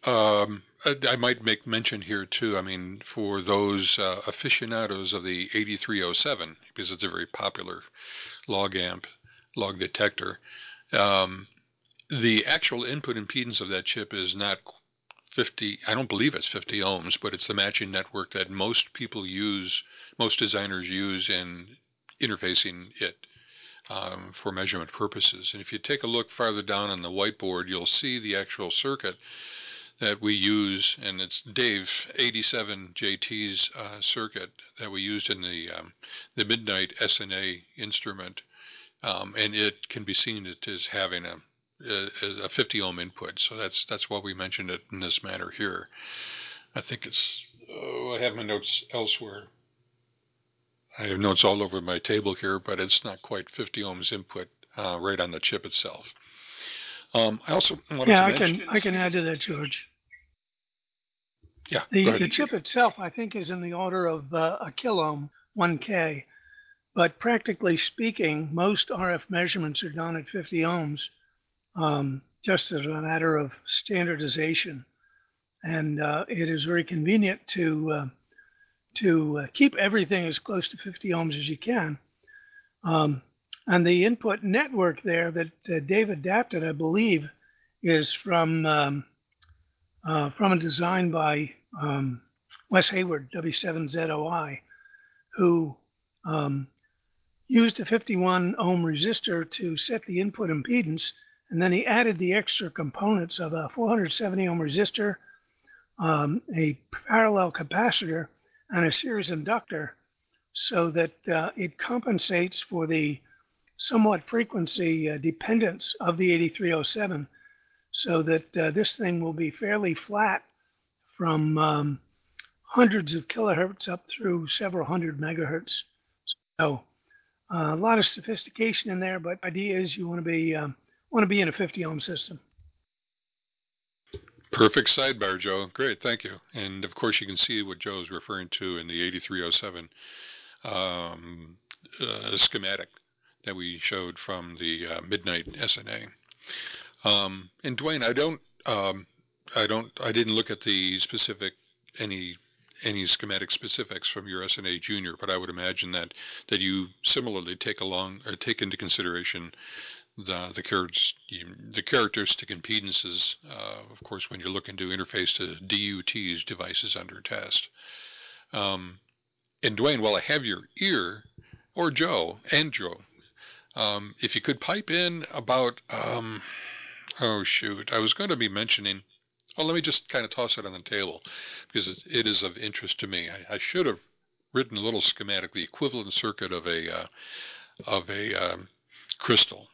um, I might make mention here too. I mean, for those uh, aficionados of the 8307, because it's a very popular log amp, log detector, um, the actual input impedance of that chip is not 50. I don't believe it's 50 ohms, but it's the matching network that most people use, most designers use in interfacing it. Um, for measurement purposes. And if you take a look farther down on the whiteboard, you'll see the actual circuit that we use, and it's Dave AD7JT's uh, circuit that we used in the um, the Midnight SNA instrument, um, and it can be seen as having a, a, a 50 ohm input. So that's that's why we mentioned it in this manner here. I think it's oh, I have my notes elsewhere. I have notes all over my table here, but it's not quite 50 ohms input uh, right on the chip itself. Um, I also wanted yeah, to I mention, can I can add to that, George. Yeah, the the chip itself, I think, is in the order of uh, a kiloohm, 1K. But practically speaking, most RF measurements are done at 50 ohms, um, just as a matter of standardization. And uh, it is very convenient to uh, to uh, keep everything as close to 50 ohms as you can. Um, and the input network there that uh, Dave adapted, I believe, is from um, uh, from a design by um, Wes Hayward, W7ZOI, who um, used a 51 ohm resistor to set the input impedance, and then he added the extra components of a 470 ohm resistor, um, a parallel capacitor, and a series inductor so that uh, it compensates for the somewhat frequency uh, dependence of the 8307 so that uh, this thing will be fairly flat from um, hundreds of kilohertz up through several hundred megahertz. So uh, a lot of sophistication in there, but idea is you want to be um, want to be in a 50 ohm system. Perfect sidebar, Joe. Great, thank you. And of course, you can see what Joe is referring to in the 8307 um, uh, schematic that we showed from the uh, Midnight SNA. Um, and Dwayne, I don't, um, I don't, I didn't look at the specific any any schematic specifics from your SNA Junior, but I would imagine that that you similarly take along or take into consideration the the, char- the characteristic impedances, uh, of course, when you're looking to interface to DUT's devices under test. Um, and Dwayne, while I have your ear, or Joe and Joe, um, if you could pipe in about, um, Oh, shoot. I was going to be mentioning. Well, let me just kind of toss it on the table because it, it is of interest to me. I, I, should have written a little schematic, the equivalent circuit of a uh, of a um, crystal,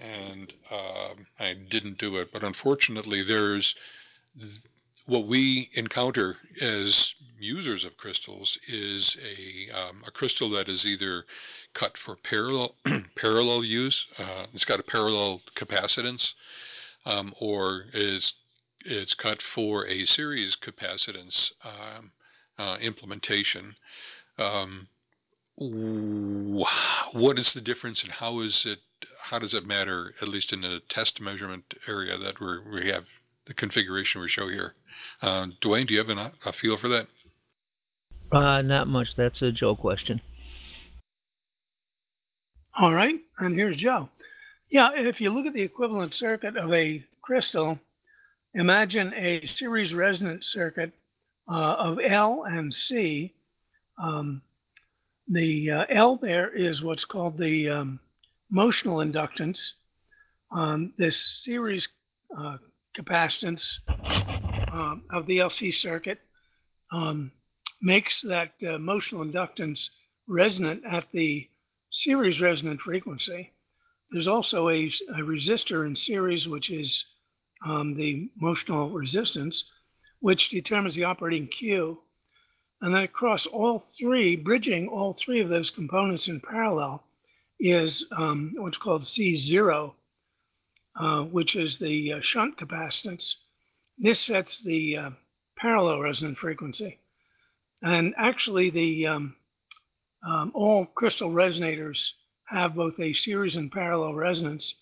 and uh, I didn't do it. But unfortunately, there's what we encounter as users of crystals is a, um, a crystal that is either cut for parallel parallel use, uh, it's got a parallel capacitance, um, or is it's cut for a series capacitance um, uh, implementation. Um, what is the difference, and how is it? How does it matter, at least in the test measurement area that we we have the configuration we show here? Uh, Dwayne, do you have an, a feel for that? Uh, not much. That's a Joe question. All right, and here's Joe. Yeah, if you look at the equivalent circuit of a crystal, imagine a series resonant circuit uh, of L and C. Um, the uh, L there is what's called the um, motional inductance. Um, this series uh, capacitance um, of the LC circuit um, makes that uh, motional inductance resonant at the series resonant frequency. There's also a, a resistor in series, which is um, the motional resistance, which determines the operating Q. And then across all three, bridging all three of those components in parallel, is um, what's called C0, uh, which is the uh, shunt capacitance. This sets the uh, parallel resonant frequency. And actually, the um, um, all crystal resonators have both a series and parallel resonance.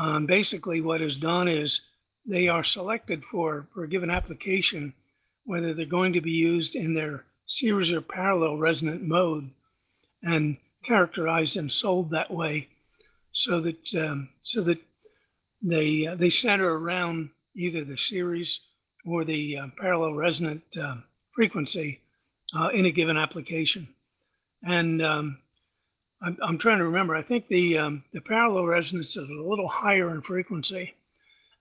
Um, basically, what is done is they are selected for, for a given application, whether they're going to be used in their series or parallel resonant mode, and characterized and sold that way, so that um, so that they uh, they center around either the series or the uh, parallel resonant uh, frequency in a given application. And um, I'm, I'm, trying to remember. I think the um, the parallel resonance is a little higher in frequency,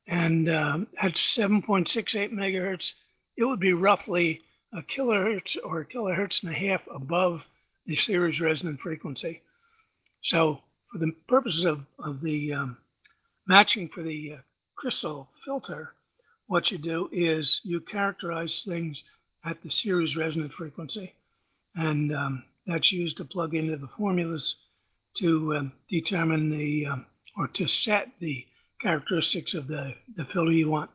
and um, at 7.68 megahertz, it would be roughly a kilohertz or a kilohertz and a half above the series resonant frequency. So, for the purposes of, of the um, matching for the uh, crystal filter, what you do is you characterize things at the series resonant frequency. And um, that's used to plug into the formulas to um, determine the um, or to set the characteristics of the, the filter you want.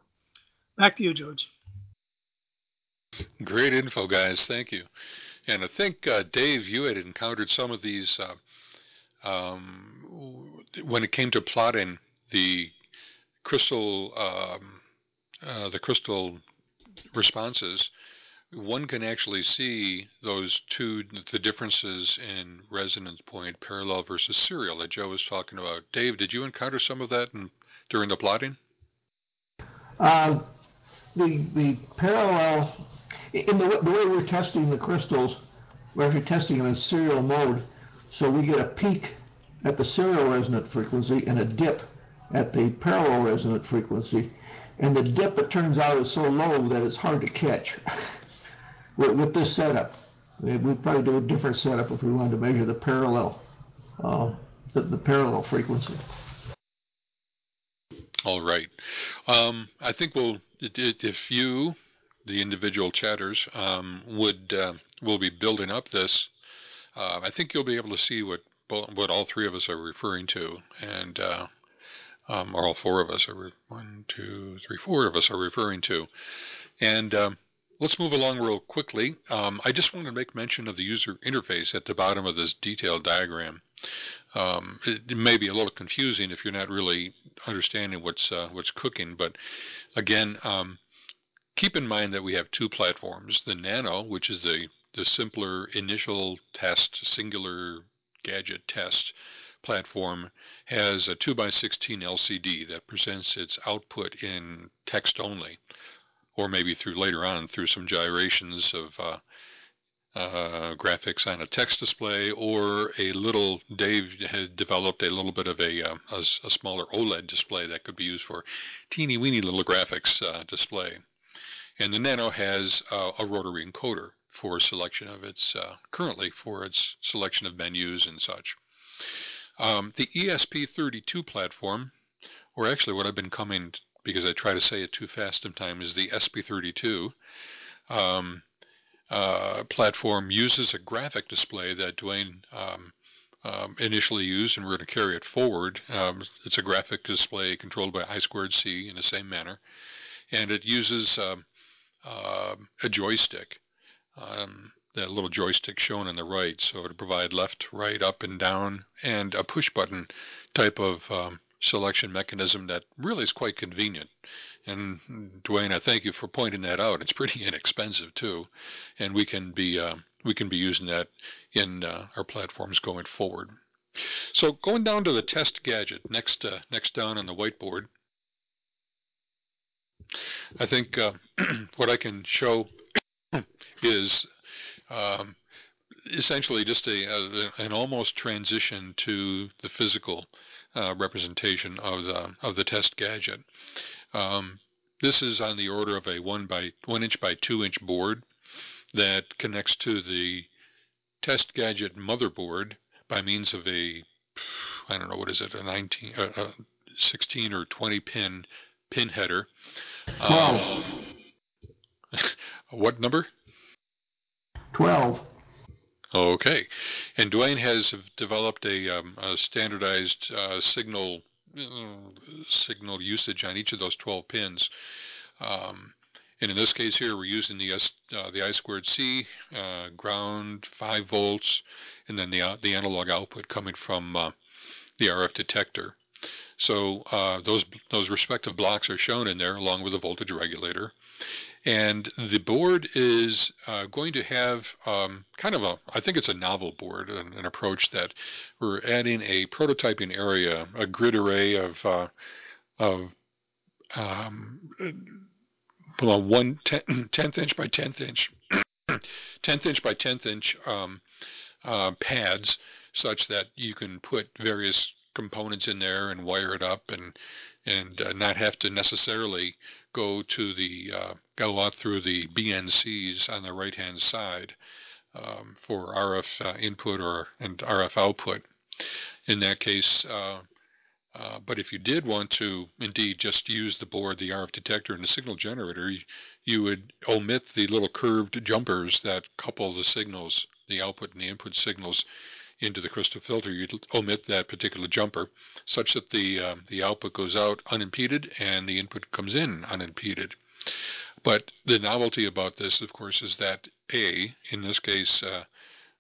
Back to you, George. Great info, guys. Thank you. And I think, uh, Dave, you had encountered some of these uh, um, when it came to plotting the crystal um, uh, the crystal responses one can actually see those two, the differences in resonance point, parallel versus serial that Joe was talking about. Dave, did you encounter some of that in, during the plotting? Uh, the the parallel in the, the way we're testing the crystals, we're actually testing them in serial mode, so we get a peak at the serial resonant frequency and a dip at the parallel resonant frequency, and the dip it turns out is so low that it's hard to catch. with, with this setup. We'd probably do a different setup if we wanted to measure the parallel, uh, the, the parallel frequency. All right. Um, I think we'll, if you, the individual chatters, um, would uh, will be building up this. Uh, I think you'll be able to see what what all three of us are referring to, and uh, um, or all four of us are one, two, three, four of us are referring to, and um, Let's move along real quickly. Um, I just want to make mention of the user interface at the bottom of this detailed diagram. Um, it, it, may be a little confusing if you're not really understanding what's uh, what's cooking, but again, um, keep in mind that we have two platforms: the Nano, which is the the simpler initial test, singular gadget test platform, has a 2 by 16 LCD that presents its output in text only or maybe through later on through some gyrations of uh, uh, graphics on a text display or a little, Dave had developed a little bit of a, uh, a, a, smaller OLED display that could be used for teeny weeny little graphics uh, display. And the Nano has uh, a rotary encoder for selection of its, uh, currently for its selection of menus and such. Um, the ESP32 platform, or actually what I've been coming, because I try to say it too fast sometimes, is the SP32. Um, uh, platform uses a graphic display that Dwayne um, um, initially used, and we're going to carry it forward. Um, it's a graphic display controlled by I squared C in the same manner, and it uses uh, a joystick, um, that little joystick shown on the right, so to provide left, right, up, and down, and a push button type of um, selection mechanism that really is quite convenient. And Dwayne, I thank you for pointing that out. It's pretty inexpensive too, and we can be uh, we can be using that in uh, our platforms going forward. So going down to the test gadget next uh, next down on the whiteboard, I think uh, what I can show is um, essentially just a, a, an almost transition to the physical uh, representation of the of the test gadget. Um, this is on the order of a one by one inch by two inch board that connects to the test gadget motherboard by means of a I don't know what is it a 19 uh, a 16 or 20 pin pin header. Twelve. Um, what number? Twelve. Okay, and Dwayne has developed a, um, a standardized uh, signal signal usage on each of those 12 pins. Um, and in this case here, we're using the S, uh, the I squared C uh, ground 5 volts, and then the uh, the analog output coming from uh, the RF detector. So uh, those those respective blocks are shown in there along with the voltage regulator. And the board is uh, going to have um, kind of a, I think it's a novel board, an, an, approach that we're adding a prototyping area, a grid array of, uh, of um, well, one ten, tenth inch by tenth inch, tenth inch by tenth inch um, uh, pads, such that you can put various components in there and wire it up and and uh, not have to necessarily go to the uh, go out through the BNCs on the right hand side um, for RF uh, input or and RF output. In that case, uh, uh, but if you did want to indeed just use the board, the RF detector, and the signal generator, you, you would omit the little curved jumpers that couple the signals, the output and the input signals into the crystal filter, you omit that particular jumper such that the, uh, the output goes out unimpeded and the input comes in unimpeded. But the novelty about this, of course, is that A, in this case, uh,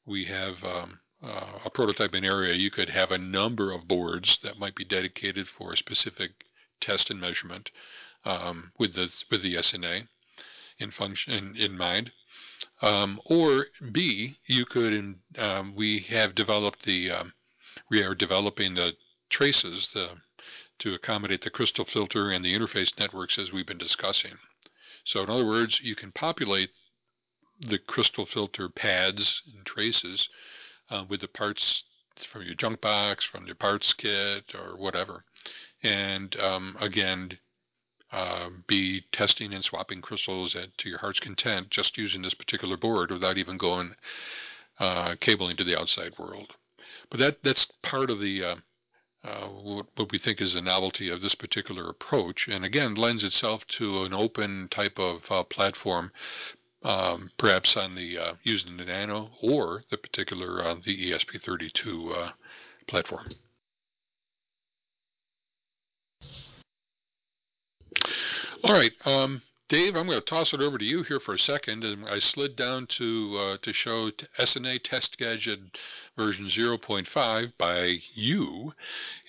we have um, uh, a prototyping area. You could have a number of boards that might be dedicated for a specific test and measurement um, with the with the SNA in function in, in mind. Um, or B, you could, um, we have developed the, um, we are developing the traces the, to accommodate the crystal filter and the interface networks as we've been discussing. So in other words, you can populate the crystal filter pads and traces uh, with the parts from your junk box, from your parts kit, or whatever. And um, again, uh, be testing and swapping crystals at, to your heart's content just using this particular board without even going uh, cabling to the outside world. But that that's part of the uh, uh, what, what, we think is the novelty of this particular approach, and again lends itself to an open type of uh, platform, um, perhaps on the uh, using the Nano or the particular the ESP32 platform. All right, um, Dave, I'm going to toss it over to you here for a second. And I slid down to uh, to show SNA Test Gadget version 0.5 by you,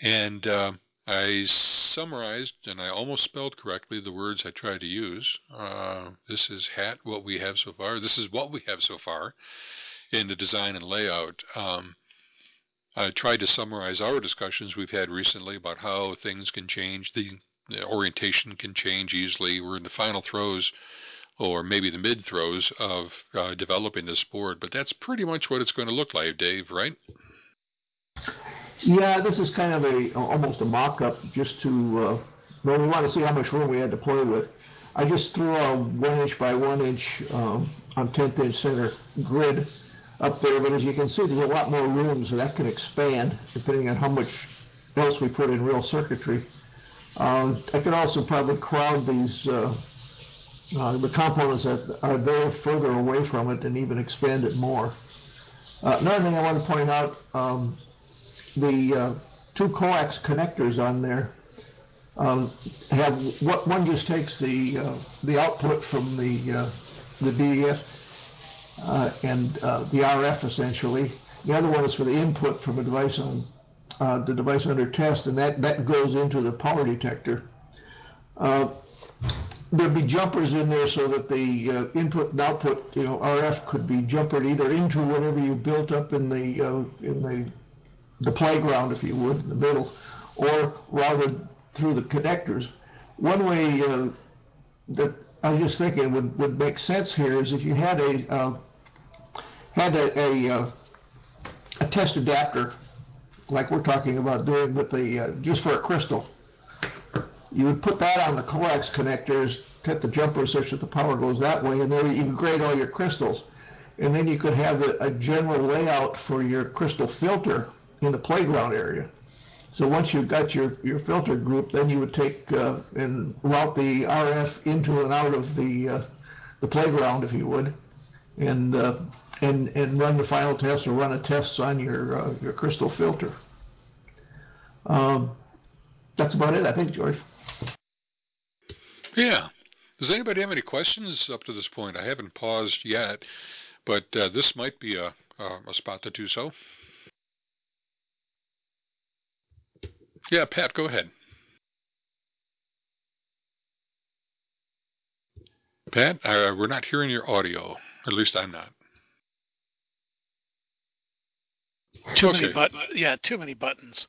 and uh, I summarized and I almost spelled correctly the words I tried to use. Uh, this is hat what we have so far. This is what we have so far in the design and layout. Um, I tried to summarize our discussions we've had recently about how things can change. The the orientation can change easily. We're in the final throes or maybe the mid throes of uh, developing this board. But that's pretty much what it's going to look like, Dave, right? Yeah, this is kind of a almost a mock-up just to, uh, well, we want to see how much room we had to play with. I just threw a one inch by one inch um, on 10th inch center grid up there, but as you can see, there's a lot more room, so that can expand depending on how much else we put in real circuitry. Um, I could also probably crowd these uh, uh, the components that are there further away from it and even expand it more. Uh, another thing I want to point out, um, the uh, two coax connectors on there um, have what one just takes the uh, the output from the uh, the DEF and the RF essentially. The other one is for the input from a device on uh, the device under test, and that that goes into the power detector. Uh, there'd be jumpers in there so that the uh, input and output, you know, RF could be jumpered either into whatever you built up in the uh, in the the playground, if you would, in the middle, or routed through the connectors. One way uh, that I was just thinking would, would make sense here is if you had a uh, had a a, uh, a, test adapter like we're talking about doing with the uh, just for a crystal you would put that on the coax connectors, cut the jumper such that the power goes that way, and then you can grade all your crystals. And then you could have a, a general layout for your crystal filter in the playground area. So once you've got your, your filter group, then you would take uh, and route the RF into and out of the uh, the playground, if you would, and uh, and and run the final test or run a test on your uh, your crystal filter. Um, that's about it, I think, George. Yeah. Does anybody have any questions up to this point? I haven't paused yet, but uh, this might be a, uh, a spot to do so. Yeah, Pat, go ahead. Pat, uh, we're not hearing your audio. At least I'm not. Too okay. many buttons. Yeah, too many buttons.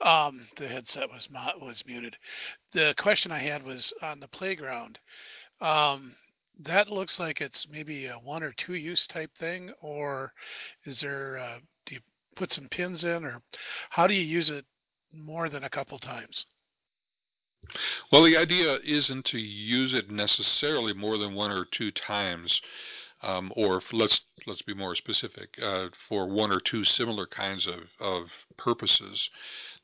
Um, the headset was was muted. The question I had was on the playground. Um, that looks like it's maybe a one or two use type thing, or is there? Uh, do you put some pins in, or how do you use it more than a couple times? Well, the idea isn't to use it necessarily more than one or two times um, or let's let's be more specific, uh, for one or two similar kinds of, of purposes.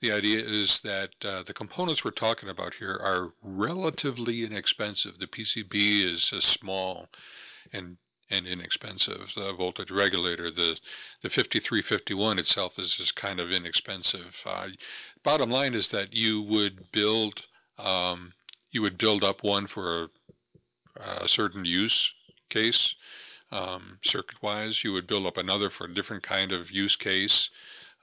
The idea is that uh, the components we're talking about here are relatively inexpensive. The PCB is uh, small and and inexpensive. The voltage regulator, the the 5351 itself is just kind of inexpensive. Uh, bottom line is that you would build um, you would build up one for a, a certain use case um, circuit-wise. You would build up another for a different kind of use case.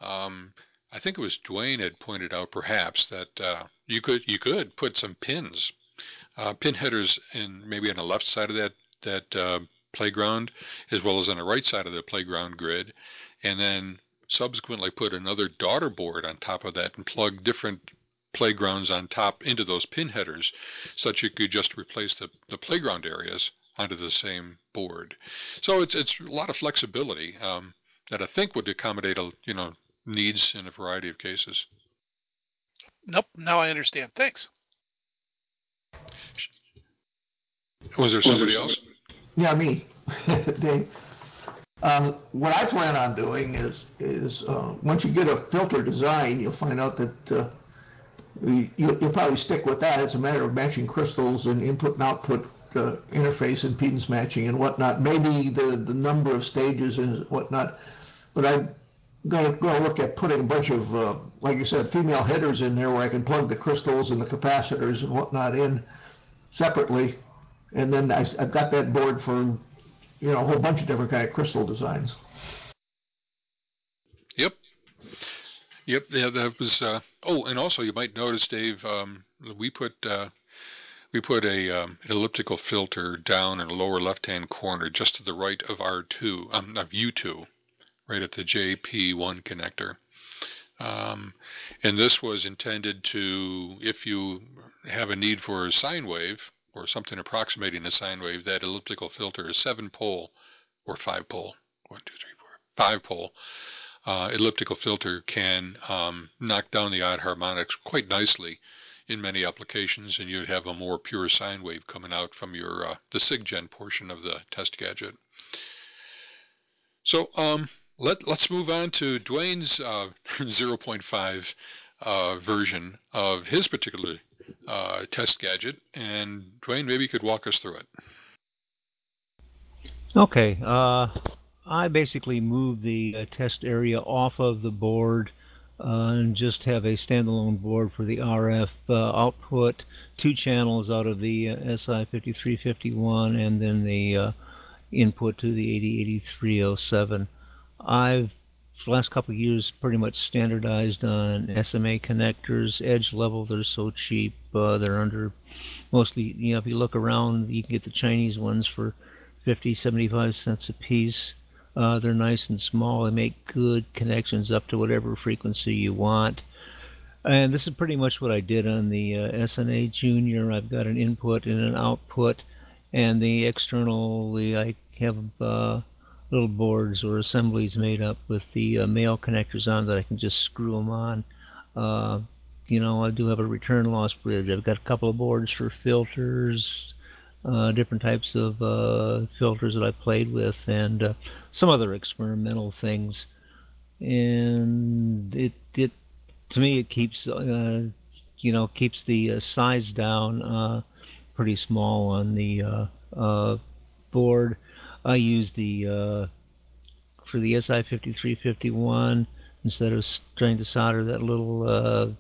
Um, I think it was Dwayne had pointed out perhaps that uh, you could you could put some pins, uh, pin headers in maybe on the left side of that that uh, playground as well as on the right side of the playground grid, and then subsequently put another daughter board on top of that and plug different playgrounds on top into those pin headers such you could just replace the, the playground areas onto the same board. So it's it's a lot of flexibility um, that I think would accommodate a, you know needs in a variety of cases. Nope. Now I understand. Thanks. Was there somebody else? Yeah, me, Dave. Um, what I plan on doing is is uh, once you get a filter design, you'll find out that uh, you, will probably stick with that. It's a matter of matching crystals and input and output uh, interface impedance matching and whatnot. Maybe the, the number of stages and whatnot. But I'm going to look at putting a bunch of, uh, like you said, female headers in there where I can plug the crystals and the capacitors and whatnot in separately. And then I, have got that board for, you know, a whole bunch of different kind of crystal designs. Yep. Yep. Yeah, that was. Uh, oh, and also you might notice, Dave, um, we put uh, we put a um, elliptical filter down in the lower left-hand corner, just to the right of R2, um, of U2, right at the JP1 connector. Um, and this was intended to, if you have a need for a sine wave, or something approximating a sine wave, that elliptical filter, a seven pole or five pole, one, two, three, four, five pole uh, elliptical filter can um, knock down the odd harmonics quite nicely in many applications, and you'd have a more pure sine wave coming out from your uh, the SIGGEN portion of the test gadget. So um, let, let's move on to Dwayne's uh, 0.5 uh, version of his particular uh, test gadget. And Dwayne, maybe you could walk us through it. Okay. Uh, I basically moved the uh, test area off of the board and just have a standalone board for the RF uh, output, two channels out of the SI5351, and then the input to the AD8307. I've the last couple of years pretty much standardized on SMA connectors, edge level. They're so cheap. Uh, they're under mostly, you know, if you look around, you can get the Chinese ones for 50, 75 cents a piece. Uh, they're nice and small. They make good connections up to whatever frequency you want. And this is pretty much what I did on the uh, SNA Junior. I've got an input and an output, and the externally I have uh, little boards or assemblies made up with the uh, male connectors on that I can just screw them on. Uh, you know, I do have a return loss bridge. I've got a couple of boards for filters, different types of uh, filters that I played with, and uh, some other experimental things. And it it to me it keeps uh, you know keeps the uh, size down uh, pretty small on the board. I use the for the SI5351 instead of trying to solder that little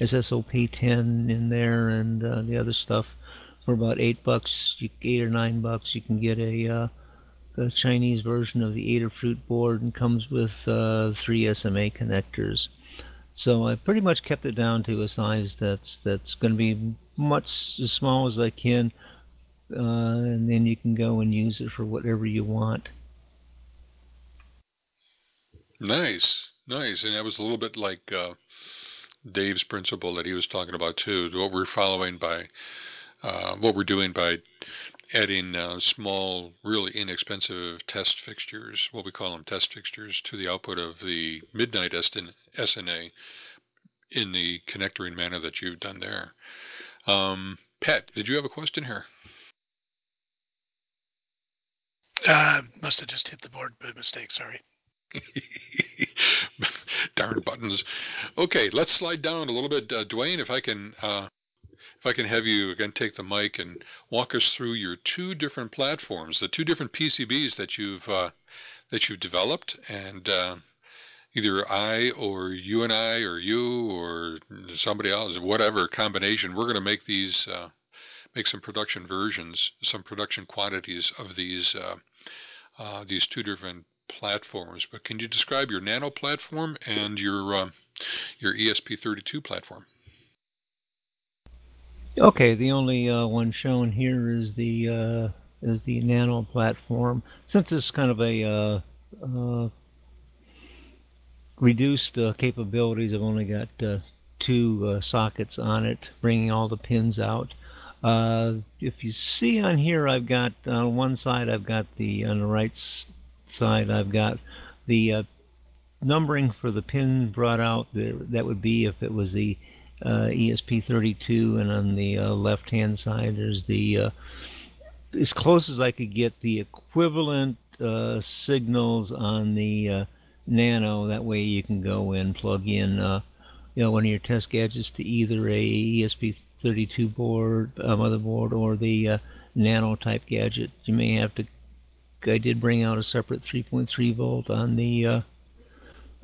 SSOP 10 in there and the other stuff for about eight bucks, eight or nine bucks, you can get a, uh, Chinese version of the Adafruit board and comes with uh, three SMA connectors. So I pretty much kept it down to a size that's that's going to be much as small as I can, uh, and then you can go and use it for whatever you want. Nice, nice, and that was a little bit like uh, Dave's principle that he was talking about too. What we're following by uh, what we're doing by adding uh, small, really inexpensive test fixtures, what we call them test fixtures, to the output of the Midnight SNA in the connectoring manner that you've done there. Um, Pat, did you have a question here? Uh, must have just hit the board by mistake. Sorry. Darn buttons. Okay, let's slide down a little bit. Uh, Dwayne, if I can uh, if I can have you again take the mic and walk us through your two different platforms, the two different PCBs that you've uh, that you've developed, and uh, either I or you and I or you or somebody else, whatever combination, we're going to make these uh, make some production versions, some production quantities of these uh, uh, these two different platforms. But can you describe your Nano platform and your uh, your ESP32 platform? Okay, the only uh, one shown here is the uh, is the Nano platform. Since it's kind of a uh, uh reduced uh, capabilities, I've only got uh, two sockets on it, bringing all the pins out. if you see on here, I've got on one side, I've got the on the right side, I've got the numbering for the pin brought out. That would be if it was the ESP32, and on the uh, left-hand side there's the uh, as close as I could get the equivalent uh, signals on the uh, Nano. That way you can go and plug in uh, you know one of your test gadgets to either a ESP32 board, motherboard, or the Nano type gadget. You may have to. I did bring out a separate 3.3 volt on the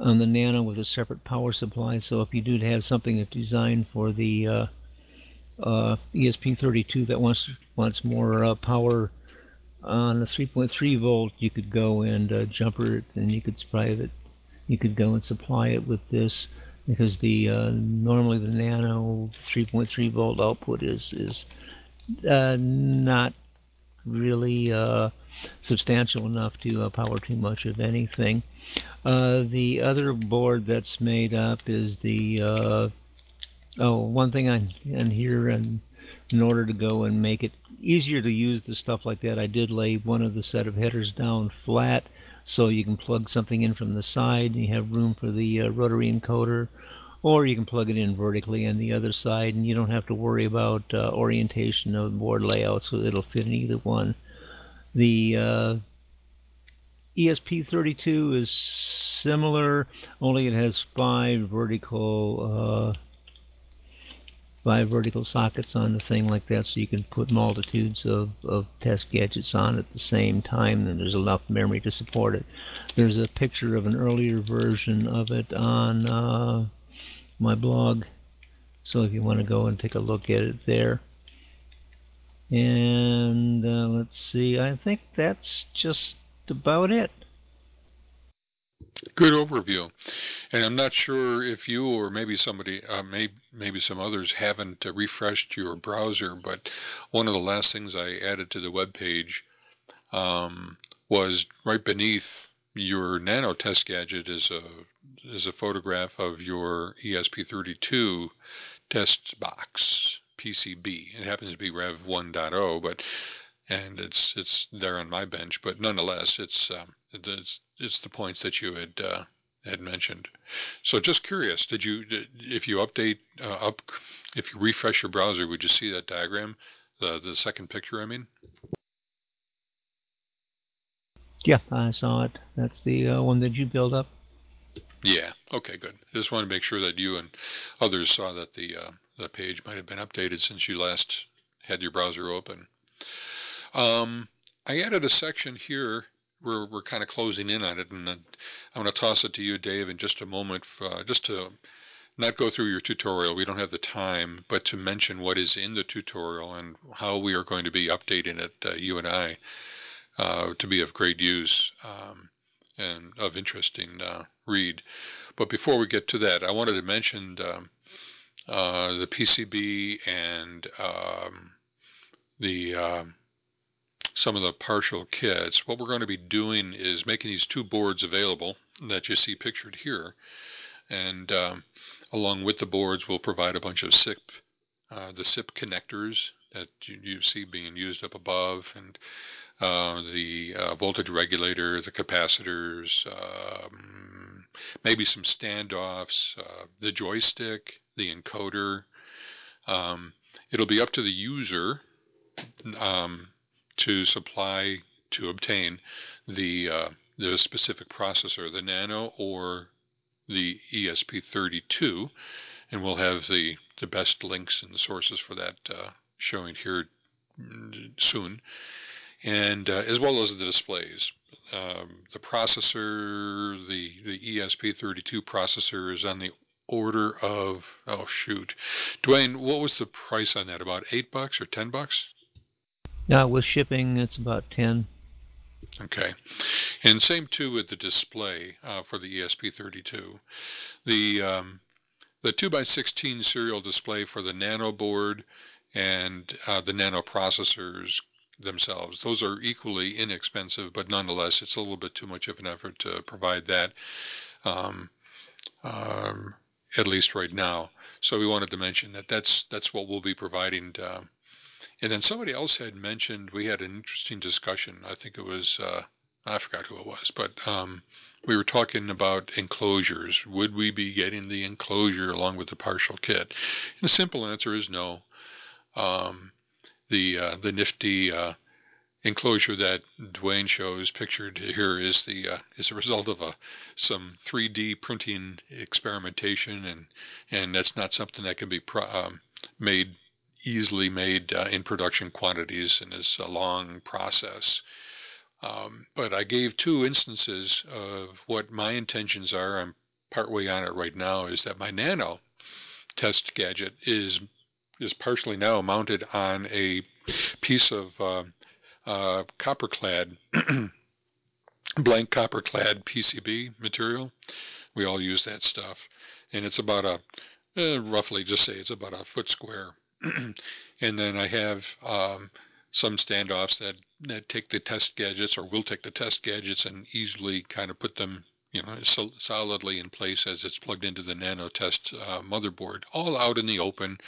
on the Nano with a separate power supply. So if you do have something that's designed for the uh, uh, ESP32 that wants wants more uh, power on the 3.3 volt, you could go and uh, jumper it, and you could supply it. You could go and supply it with this because the uh, normally the Nano 3.3 volt output is is uh, not really substantial enough to power too much of anything. Uh, the other board that's made up is the uh, oh one thing on, on here and in order to go and make it easier to use the stuff like that, I did lay one of the set of headers down flat so you can plug something in from the side and you have room for the uh, rotary encoder or you can plug it in vertically on the other side and you don't have to worry about uh, orientation of board layout so it'll fit in either one. The uh, ESP32 is similar, only it has five vertical uh, five vertical sockets on the thing like that, so you can put multitudes of, of test gadgets on at the same time, and there's enough memory to support it. There's a picture of an earlier version of it on uh, my blog, so if you want to go and take a look at it there. And uh, let's see, I think that's just about it. Good overview. And I'm not sure if you or maybe somebody, uh, may, maybe some others haven't uh, refreshed your browser, but one of the last things I added to the web page um, was right beneath your nano test gadget is a is a photograph of your ESP32 test box PCB. It happens to be Rev 1.0, but and it's it's there on my bench, but nonetheless, it's um, it's it's the points that you had uh, had mentioned. So just curious, did you if you update uh, up if you refresh your browser, would you see that diagram, the the second picture? I mean. Yeah, I saw it. That's the uh, one that you built up. Yeah. Okay. Good. Just want to make sure that you and others saw that the uh, the page might have been updated since you last had your browser open. Um, I added a section here we're we're kind of closing in on it, and I'm going to toss it to you, Dave, in just a moment, uh, just to not go through your tutorial. We don't have the time, but to mention what is in the tutorial and how we are going to be updating it, uh, you and I, uh, to be of great use um, and of interesting uh, read. But before we get to that, I wanted to mention um, uh, the PCB and um, the um, some of the partial kits. What we're going to be doing is making these two boards available that you see pictured here. And um, along with the boards, we'll provide a bunch of SIP, uh, the SIP connectors that you, you, see being used up above, and uh, the uh, voltage regulator, the capacitors, um, maybe some standoffs, uh, the joystick, the encoder. Um, it'll be up to the user um, to supply to obtain the uh, the specific processor, the Nano or the ESP32, and we'll have the the best links and sources for that uh, showing here soon, and uh, as well as the displays. Um, the processor, the the ESP32 processor is on the order of oh shoot, Dwayne, what was the price on that? About eight bucks or ten bucks? Yeah, with shipping, it's about 10. Okay. And same too with the display uh, for the ESP32. The um, the 2x16 serial display for the Nano board and uh, the Nano processors themselves. Those are equally inexpensive, but nonetheless, it's a little bit too much of an effort to provide that, um, um, at least right now. So we wanted to mention that that's that's what we'll be providing uh, and then somebody else had mentioned we had an interesting discussion. I think it was uh, I forgot who it was, but um, we were talking about enclosures. Would we be getting the enclosure along with the partial kit? And the simple answer is no. Um, the uh, the nifty uh, enclosure that Dwayne shows pictured here is the uh, is a result of a some 3D printing experimentation, and and that's not something that can be pro- um, made easily made uh, in production quantities and is a long process. Um, but I gave two instances of what my intentions are. I'm partway on it right now. Is that my Nano test gadget is is partially now mounted on a piece of uh, uh, copper clad, blank copper clad PCB material. We all use that stuff, and it's about a uh, roughly just say it's about a foot square and then I have um, some standoffs that, that take the test gadgets or will take the test gadgets and easily kind of put them you know, so solidly in place as it's plugged into the Nanotest uh, motherboard, all out in the open.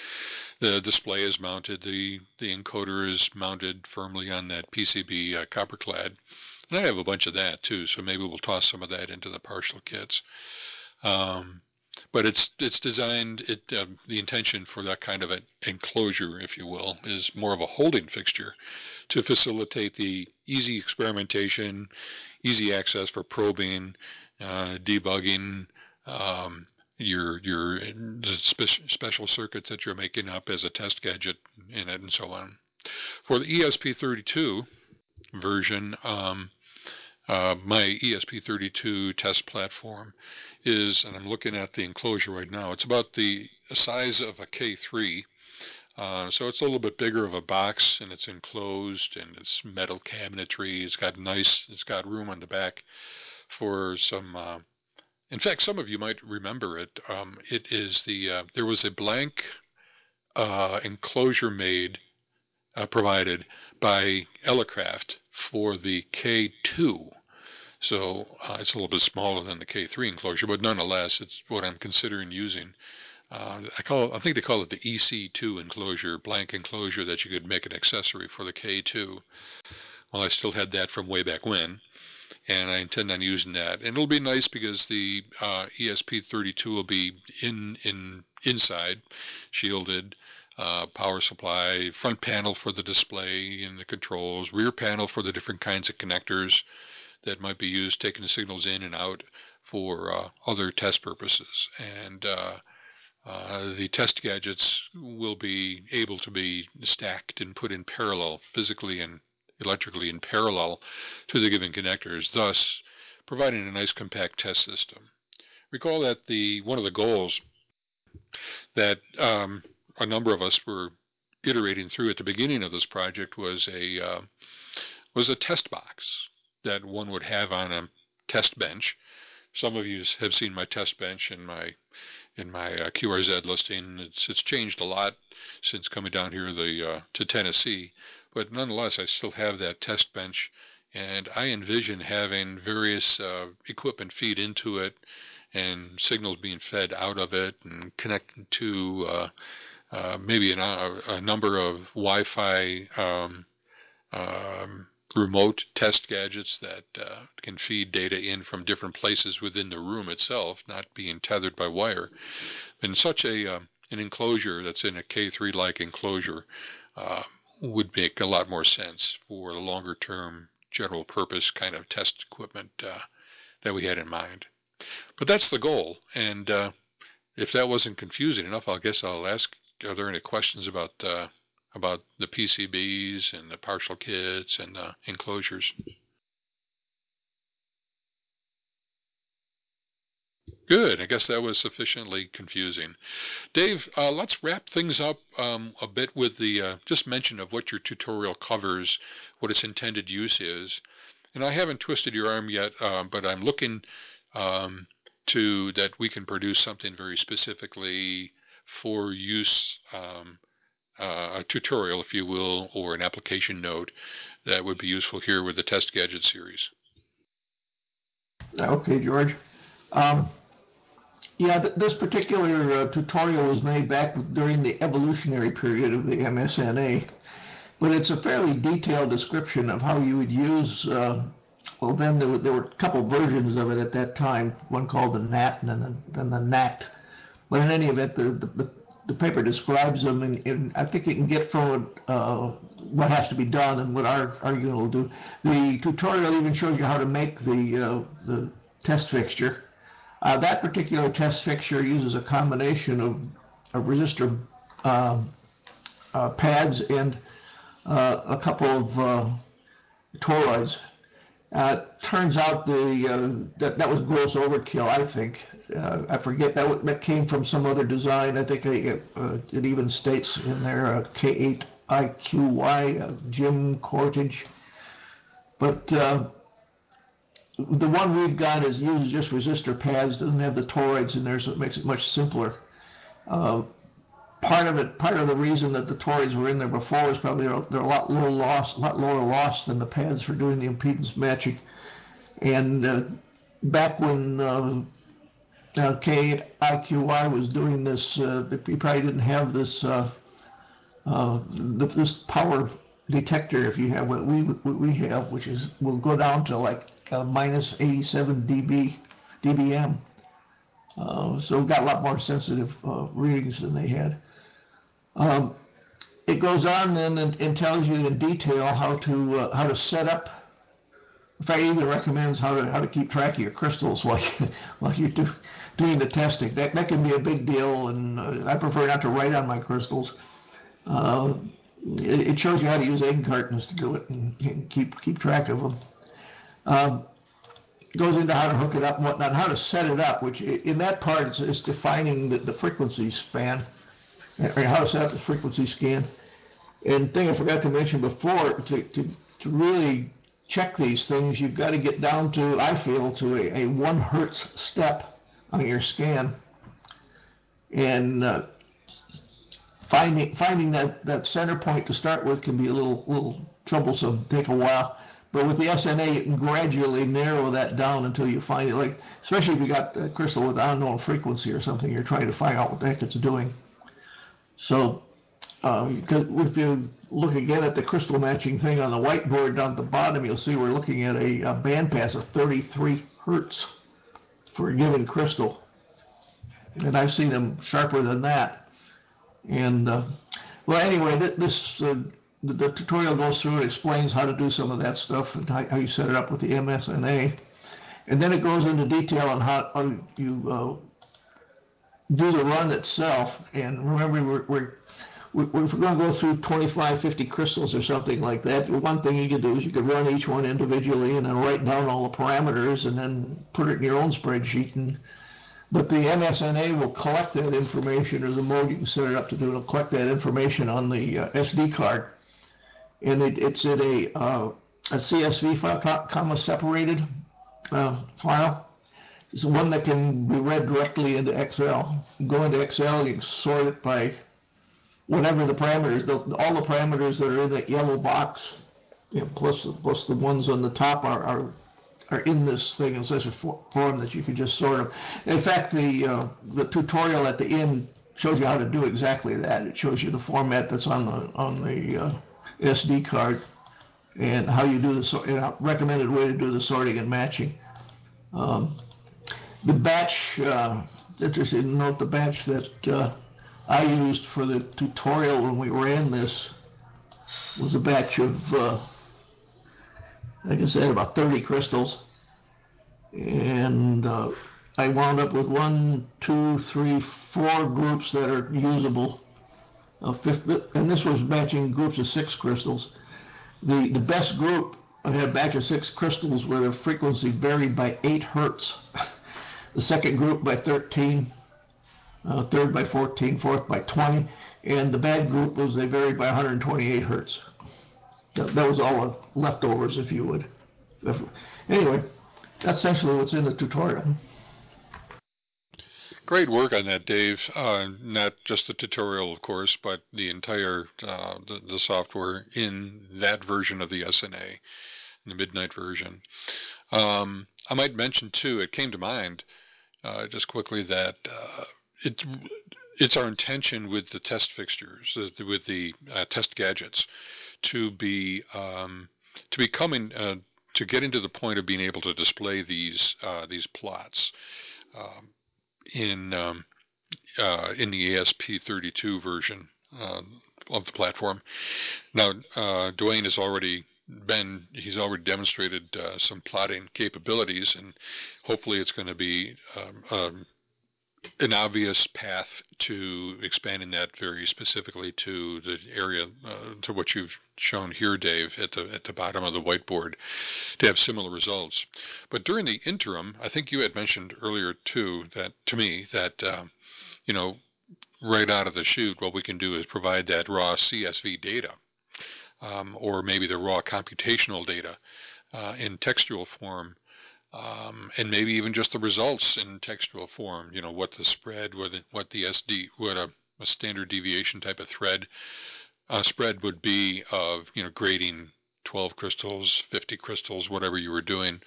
The display is mounted, the, the encoder is mounted firmly on that PCB uh, copper clad. And I have a bunch of that too, so maybe we'll toss some of that into the partial kits. Um, but it's it's designed. It uh, the intention for that kind of an enclosure, if you will, is more of a holding fixture to facilitate the easy experimentation, easy access for probing, uh, debugging, um, your your spe- special circuits that you're making up as a test gadget in it, and so on. For the ESP32 version, um, uh, my ESP32 test platform is, and I'm looking at the enclosure right now, it's about the size of a K3. Uh, so it's a little bit bigger of a box and it's enclosed and it's metal cabinetry. It's got nice, it's got room on the back for some. Uh, in fact, some of you might remember it. Um, it is the uh, there was a blank uh, enclosure made uh, provided by Elecraft for the K2 so uh, it's a little bit smaller than the K3 enclosure, but nonetheless, it's what I'm considering using. Uh, I call I think they call it the EC2 enclosure, blank enclosure that you could make an accessory for the K2. Well, I still had that from way back when, and I intend on using that. And it'll be nice because the uh, ESP32 will be in in inside, shielded. Uh, power supply, front panel for the display and the controls, rear panel for the different kinds of connectors, that might be used taking the signals in and out for uh, other test purposes. And uh, uh, the test gadgets will be able to be stacked and put in parallel, physically and electrically in parallel to the given connectors, thus providing a nice compact test system. Recall that the one of the goals that um, a number of us were iterating through at the beginning of this project was a uh, was a test box that one would have on a test bench. Some of you have seen my test bench in my in my uh, QRZ listing. It's it's changed a lot since coming down here the uh, to Tennessee, but nonetheless, I still have that test bench, and I envision having various uh, equipment feed into it, and signals being fed out of it, and connected to uh, uh, maybe an, a, a, number of Wi-Fi. Um, um, remote test gadgets that uh, can feed data in from different places within the room itself, not being tethered by wire. In such a uh, an enclosure that's in a K3-like enclosure uh, would make a lot more sense for the longer term general purpose kind of test equipment uh, that we had in mind. But that's the goal. And uh, if that wasn't confusing enough, I guess I'll ask, are there any questions about uh, about the PCBs and the partial kits and the enclosures. Good. I guess that was sufficiently confusing. Dave, uh, let's wrap things up um, a bit with the uh, just mention of what your tutorial covers, what its intended use is. And I haven't twisted your arm yet, uh, but I'm looking um, to that we can produce something very specifically for use um, uh, a tutorial, if you will, or an application note that would be useful here with the test gadget series. Okay, George. Um, yeah, th this particular uh, tutorial was made back during the evolutionary period of the MSNA, but it's a fairly detailed description of how you would use. Uh, well, then there were, there were a couple versions of it at that time. One called the NAT and then the, then the NAT. But in any event, the, the, the paper describes them, and, and I think you can get from uh, what has to be done and what our, our unit will do. The tutorial even shows you how to make the, uh, the test fixture. Uh, that particular test fixture uses a combination of, of resistor um, uh, pads and uh, a couple of uh, toroids. Uh, turns out the uh, that that was gross overkill. I think uh, I forget that that came from some other design. I think it, uh, it even states in there uh, K8IQY uh, Jim Kortge. But the one we've got is uses just resistor pads. Doesn't have the toroids in there, so it makes it much simpler part of it, part of the reason that the toroids were in there before is probably they're, they're a lot lower loss, a lot lower loss than the pads for doing the impedance matching. And uh, back when uh, uh, KIQY was doing this, uh, you probably didn't have this uh, uh, this power detector if you have what we we have, which is will go down to like uh, minus 87 dB dBm. Uh, so got a lot more sensitive uh, readings than they had. Um, it goes on then and, and, tells you in detail how to uh, how to set up. In fact, it even recommends how to how to keep track of your crystals while you, while you're do, doing the testing. That that can be a big deal, and uh, I prefer not to write on my crystals. Uh, it, it, shows you how to use egg cartons to do it and, and keep keep track of them. Um, goes into how to hook it up and whatnot, how to set it up, which in that part is, is defining the, the frequency span, or how to set up the frequency scan. And thing I forgot to mention before, to, to, to really check these things, you've got to get down to, I feel, to a, a one hertz step on your scan. And uh, finding finding that, that center point to start with can be a little little troublesome, take a while. But with the SNA, you can gradually narrow that down until you find it. Like, especially if you got a crystal with unknown frequency or something, you're trying to find out what the heck it's doing. So, uh, if you look again at the crystal matching thing on the whiteboard down at the bottom, you'll see we're looking at a, a band pass of 33 hertz for a given crystal. And I've seen them sharper than that. And, uh, well, anyway, th this uh, the, the, tutorial goes through and explains how to do some of that stuff and how, how you set it up with the MSNA. And then it goes into detail on how, how you uh, do the run itself. And remember, we're, we're if we're going to go through 25, 50 crystals or something like that, one thing you could do is you could run each one individually and then write down all the parameters and then put it in your own spreadsheet. And, but the MSNA will collect that information, or the mode you can set it up to do, it'll collect that information on the uh, SD card and it, it's in a, uh, a CSV file, comma separated uh, file. It's one that can be read directly into Excel. Go into Excel, you can sort it by whatever the parameters, the, all the parameters that are in that yellow box, you know, plus, plus the ones on the top are, are are in this thing in such a form that you can just sort them. In fact, the uh, the tutorial at the end shows you how to do exactly that. It shows you the format that's on the on the uh, SD card and how you do the sort, recommended way to do the sorting and matching. Um, the batch, uh, interesting note the batch that uh, I used for the tutorial when we ran this was a batch of, uh, like I said, about 30 crystals. And uh, I wound up with one, two, three, four groups that are usable fifth, and this was matching groups of six crystals. The, the best group had a batch of six crystals where the frequency varied by 8 hertz. the second group by 13, uh, third by 14, fourth by 20, and the bad group was they varied by 128 hertz. That, that was all leftovers, if you would. Anyway, that's essentially what's in the tutorial. Great work on that, Dave. Uh, not just the tutorial, of course, but the entire uh, the, the, software in that version of the SNA, the midnight version. Um, I might mention too. It came to mind uh, just quickly that uh, it it's our intention with the test fixtures, uh, with the uh, test gadgets, to be um, to be coming to get into the point of being able to display these these plots. Um, in um, uh, in the ESP32 version uh, of the platform. Now, uh, Dwayne has already been he's already demonstrated uh, some plotting capabilities, and hopefully it's going to be um, um, an obvious path to expanding that very specifically to the area uh, to what you've shown here, Dave, at the at the bottom of the whiteboard, to have similar results. But during the interim, I think you had mentioned earlier too that to me that um, you know right out of the chute, what we can do is provide that raw CSV data, um, or maybe the raw computational data uh, in textual form um, and maybe even just the results in textual form. You know what the spread, what the, what the SD, what a, a standard deviation type of thread uh, spread would be of you know grading 12 crystals, 50 crystals, whatever you were doing.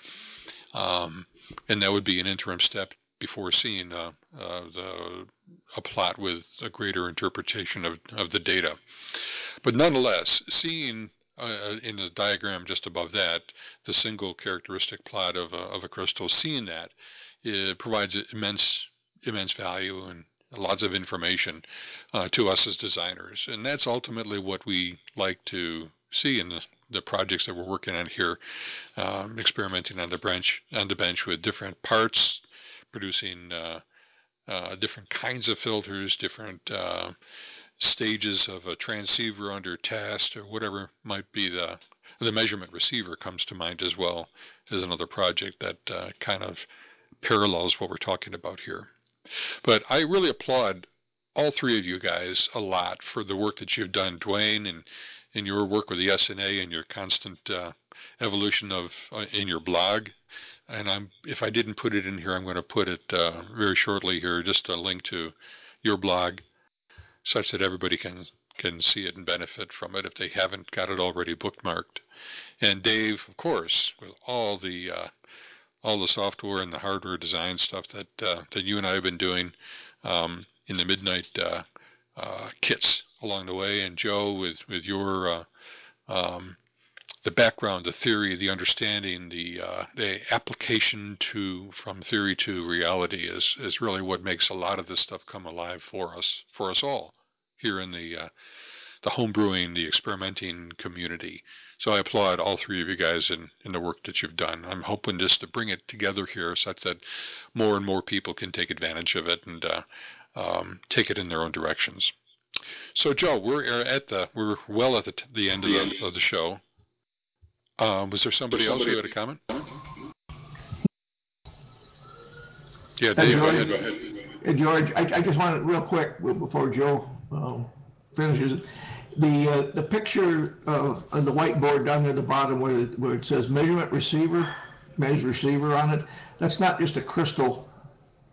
Um, and that would be an interim step before seeing uh, uh, the, a plot with a greater interpretation of, of the data. But nonetheless, seeing uh, in the diagram just above that, the single characteristic plot of a, of a crystal, seeing that it provides immense immense value and lots of information uh, to us as designers. And that's ultimately what we like to see in the, the projects that we're working on here, um, experimenting on the bench on the bench with different parts, producing uh, uh, different kinds of filters, different uh, stages of a transceiver under test, or whatever might be the the measurement receiver comes to mind as well as another project that uh, kind of parallels what we're talking about here. But I really applaud all three of you guys a lot for the work that you've done, Dwayne, and in your work with the SNA and your constant uh, evolution of uh, in your blog. And I'm if I didn't put it in here, I'm going to put it uh, very shortly here, just a link to your blog, such that everybody can can see it and benefit from it if they haven't got it already bookmarked. And Dave, of course, with all the uh, all the software and the hardware design stuff that uh, that you and I have been doing um, in the midnight uh, uh, kits along the way, and Joe with with your uh, um, the background, the theory, the understanding, the uh, the application to from theory to reality is is really what makes a lot of this stuff come alive for us for us all here in the uh, the homebrewing, the experimenting community. So I applaud all three of you guys in, in the work that you've done. I'm hoping just to bring it together here such that more and more people can take advantage of it and uh, um, take it in their own directions. So Joe, we're at the we're well at the, the end of the, of the show. Um, was there somebody else who had a comment? Yeah, Dave, go ahead. Go ahead. George, I, I just wanted real quick before Joe finishes the uh, the picture of, of the whiteboard down near the bottom where it, where it says measurement receiver, measure receiver on it. That's not just a crystal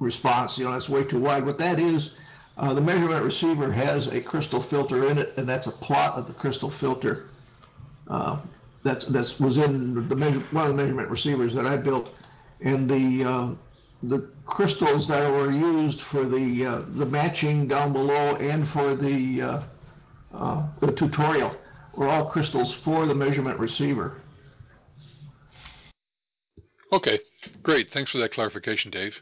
response. You know, that's way too wide. What that is, uh, the measurement receiver has a crystal filter in it, and that's a plot of the crystal filter. Uh, that's that's was in the measure, one of the measurement receivers that I built, and the uh, the crystals that were used for the uh, the matching down below and for the uh, uh, the tutorial were all crystals for the measurement receiver. Okay, great. Thanks for that clarification, Dave.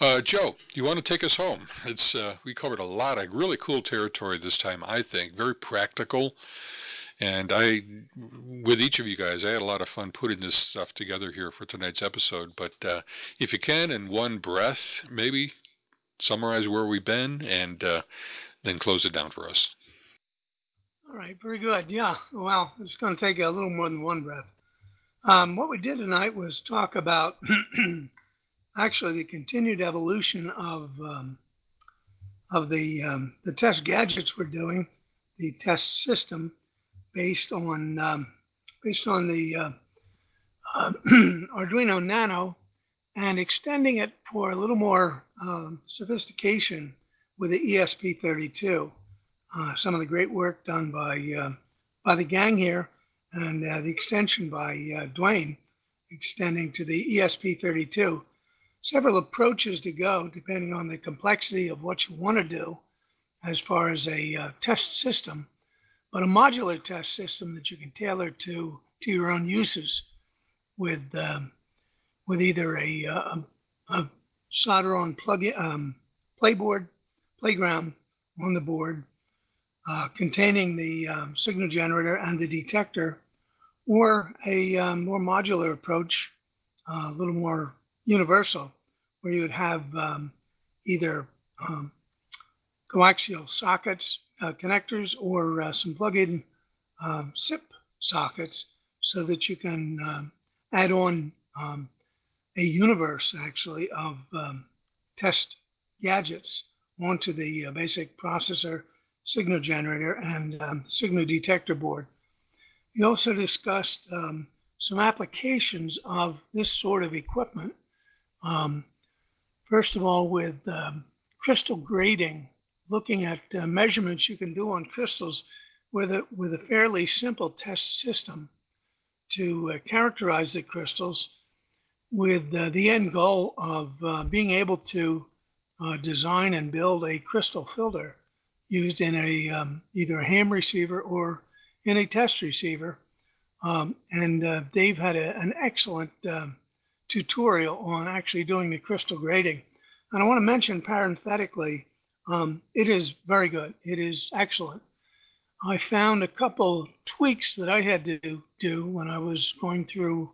Uh, Joe, you want to take us home? It's uh, we covered a lot of really cool territory this time. I think very practical, and I, with each of you guys, I had a lot of fun putting this stuff together here for tonight's episode. But uh, if you can, in one breath, maybe summarize where we've been and uh, then close it down for us. All right, very good. Yeah, well, it's going to take a little more than one breath. Um, what we did tonight was talk about actually the continued evolution of um, of the um, the test gadgets we're doing, the test system based on um, based on the uh, uh, Arduino Nano, and extending it for a little more um, sophistication with the ESP32 uh, some of the great work done by uh, by the gang here, and uh, the extension by uh, Dwayne, extending to the ESP32. Several approaches to go depending on the complexity of what you want to do as far as a test system, but a modular test system that you can tailor to to your own uses with um, with either a, uh, a, a solder on plug um, playboard playground on the board uh, containing the um, signal generator and the detector, or a um, more modular approach, uh, a little more universal, where you would have um, either um, coaxial sockets, connectors, or uh, some plug-in um, SIP sockets so that you can um, add on a universe actually of test gadgets onto the uh, basic processor signal generator and um, signal detector board. We also discussed um, some applications of this sort of equipment. Um, first of all, with um, crystal grading, looking at uh, measurements you can do on crystals with a, with a fairly simple test system to uh, characterize the crystals with uh, the end goal of uh, being able to uh, design and build a crystal filter used in a um, either a ham receiver or in a test receiver. Um, and uh, Dave had a, an excellent um, tutorial on actually doing the crystal grading. And I want to mention parenthetically, um, it is very good. It is excellent. I found a couple tweaks that I had to do when I was going through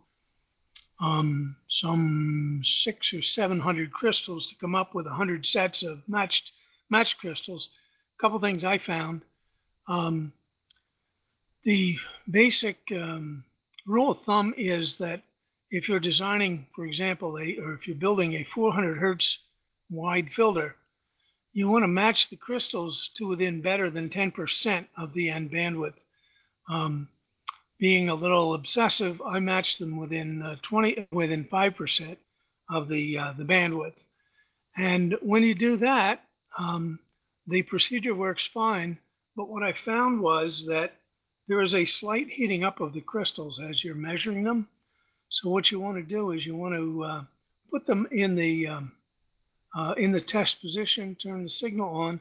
um, some six or seven hundred crystals to come up with a hundred sets of matched matched crystals. A couple things I found. Um, the basic um, rule of thumb is that if you're designing, for example, a, or if you're building a 400 hertz wide filter, you want to match the crystals to within better than 10% of the end bandwidth. Um, being a little obsessive, I matched them within uh, 20, within 5% of the uh, the bandwidth. And when you do that, um, the procedure works fine. But what I found was that there is a slight heating up of the crystals as you're measuring them. So what you want to do is you want to uh, put them in the um, uh, in the test position, turn the signal on,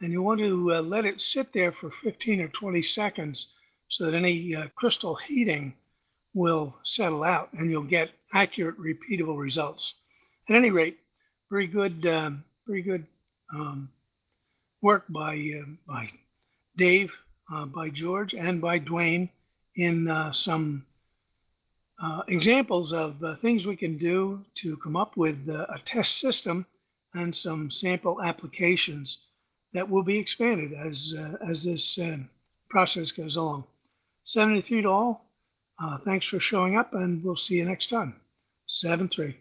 and you want to uh, let it sit there for 15 or 20 seconds so that any uh, crystal heating will settle out and you'll get accurate, repeatable results. At any rate, very good, um, very good um, work by uh, by Dave, uh, by George, and by Dwayne in uh, some uh, examples of uh, things we can do to come up with uh, a test system and some sample applications that will be expanded as as this process goes along. 73 to all. Uh, thanks for showing up, and we'll see you next time. 7 3.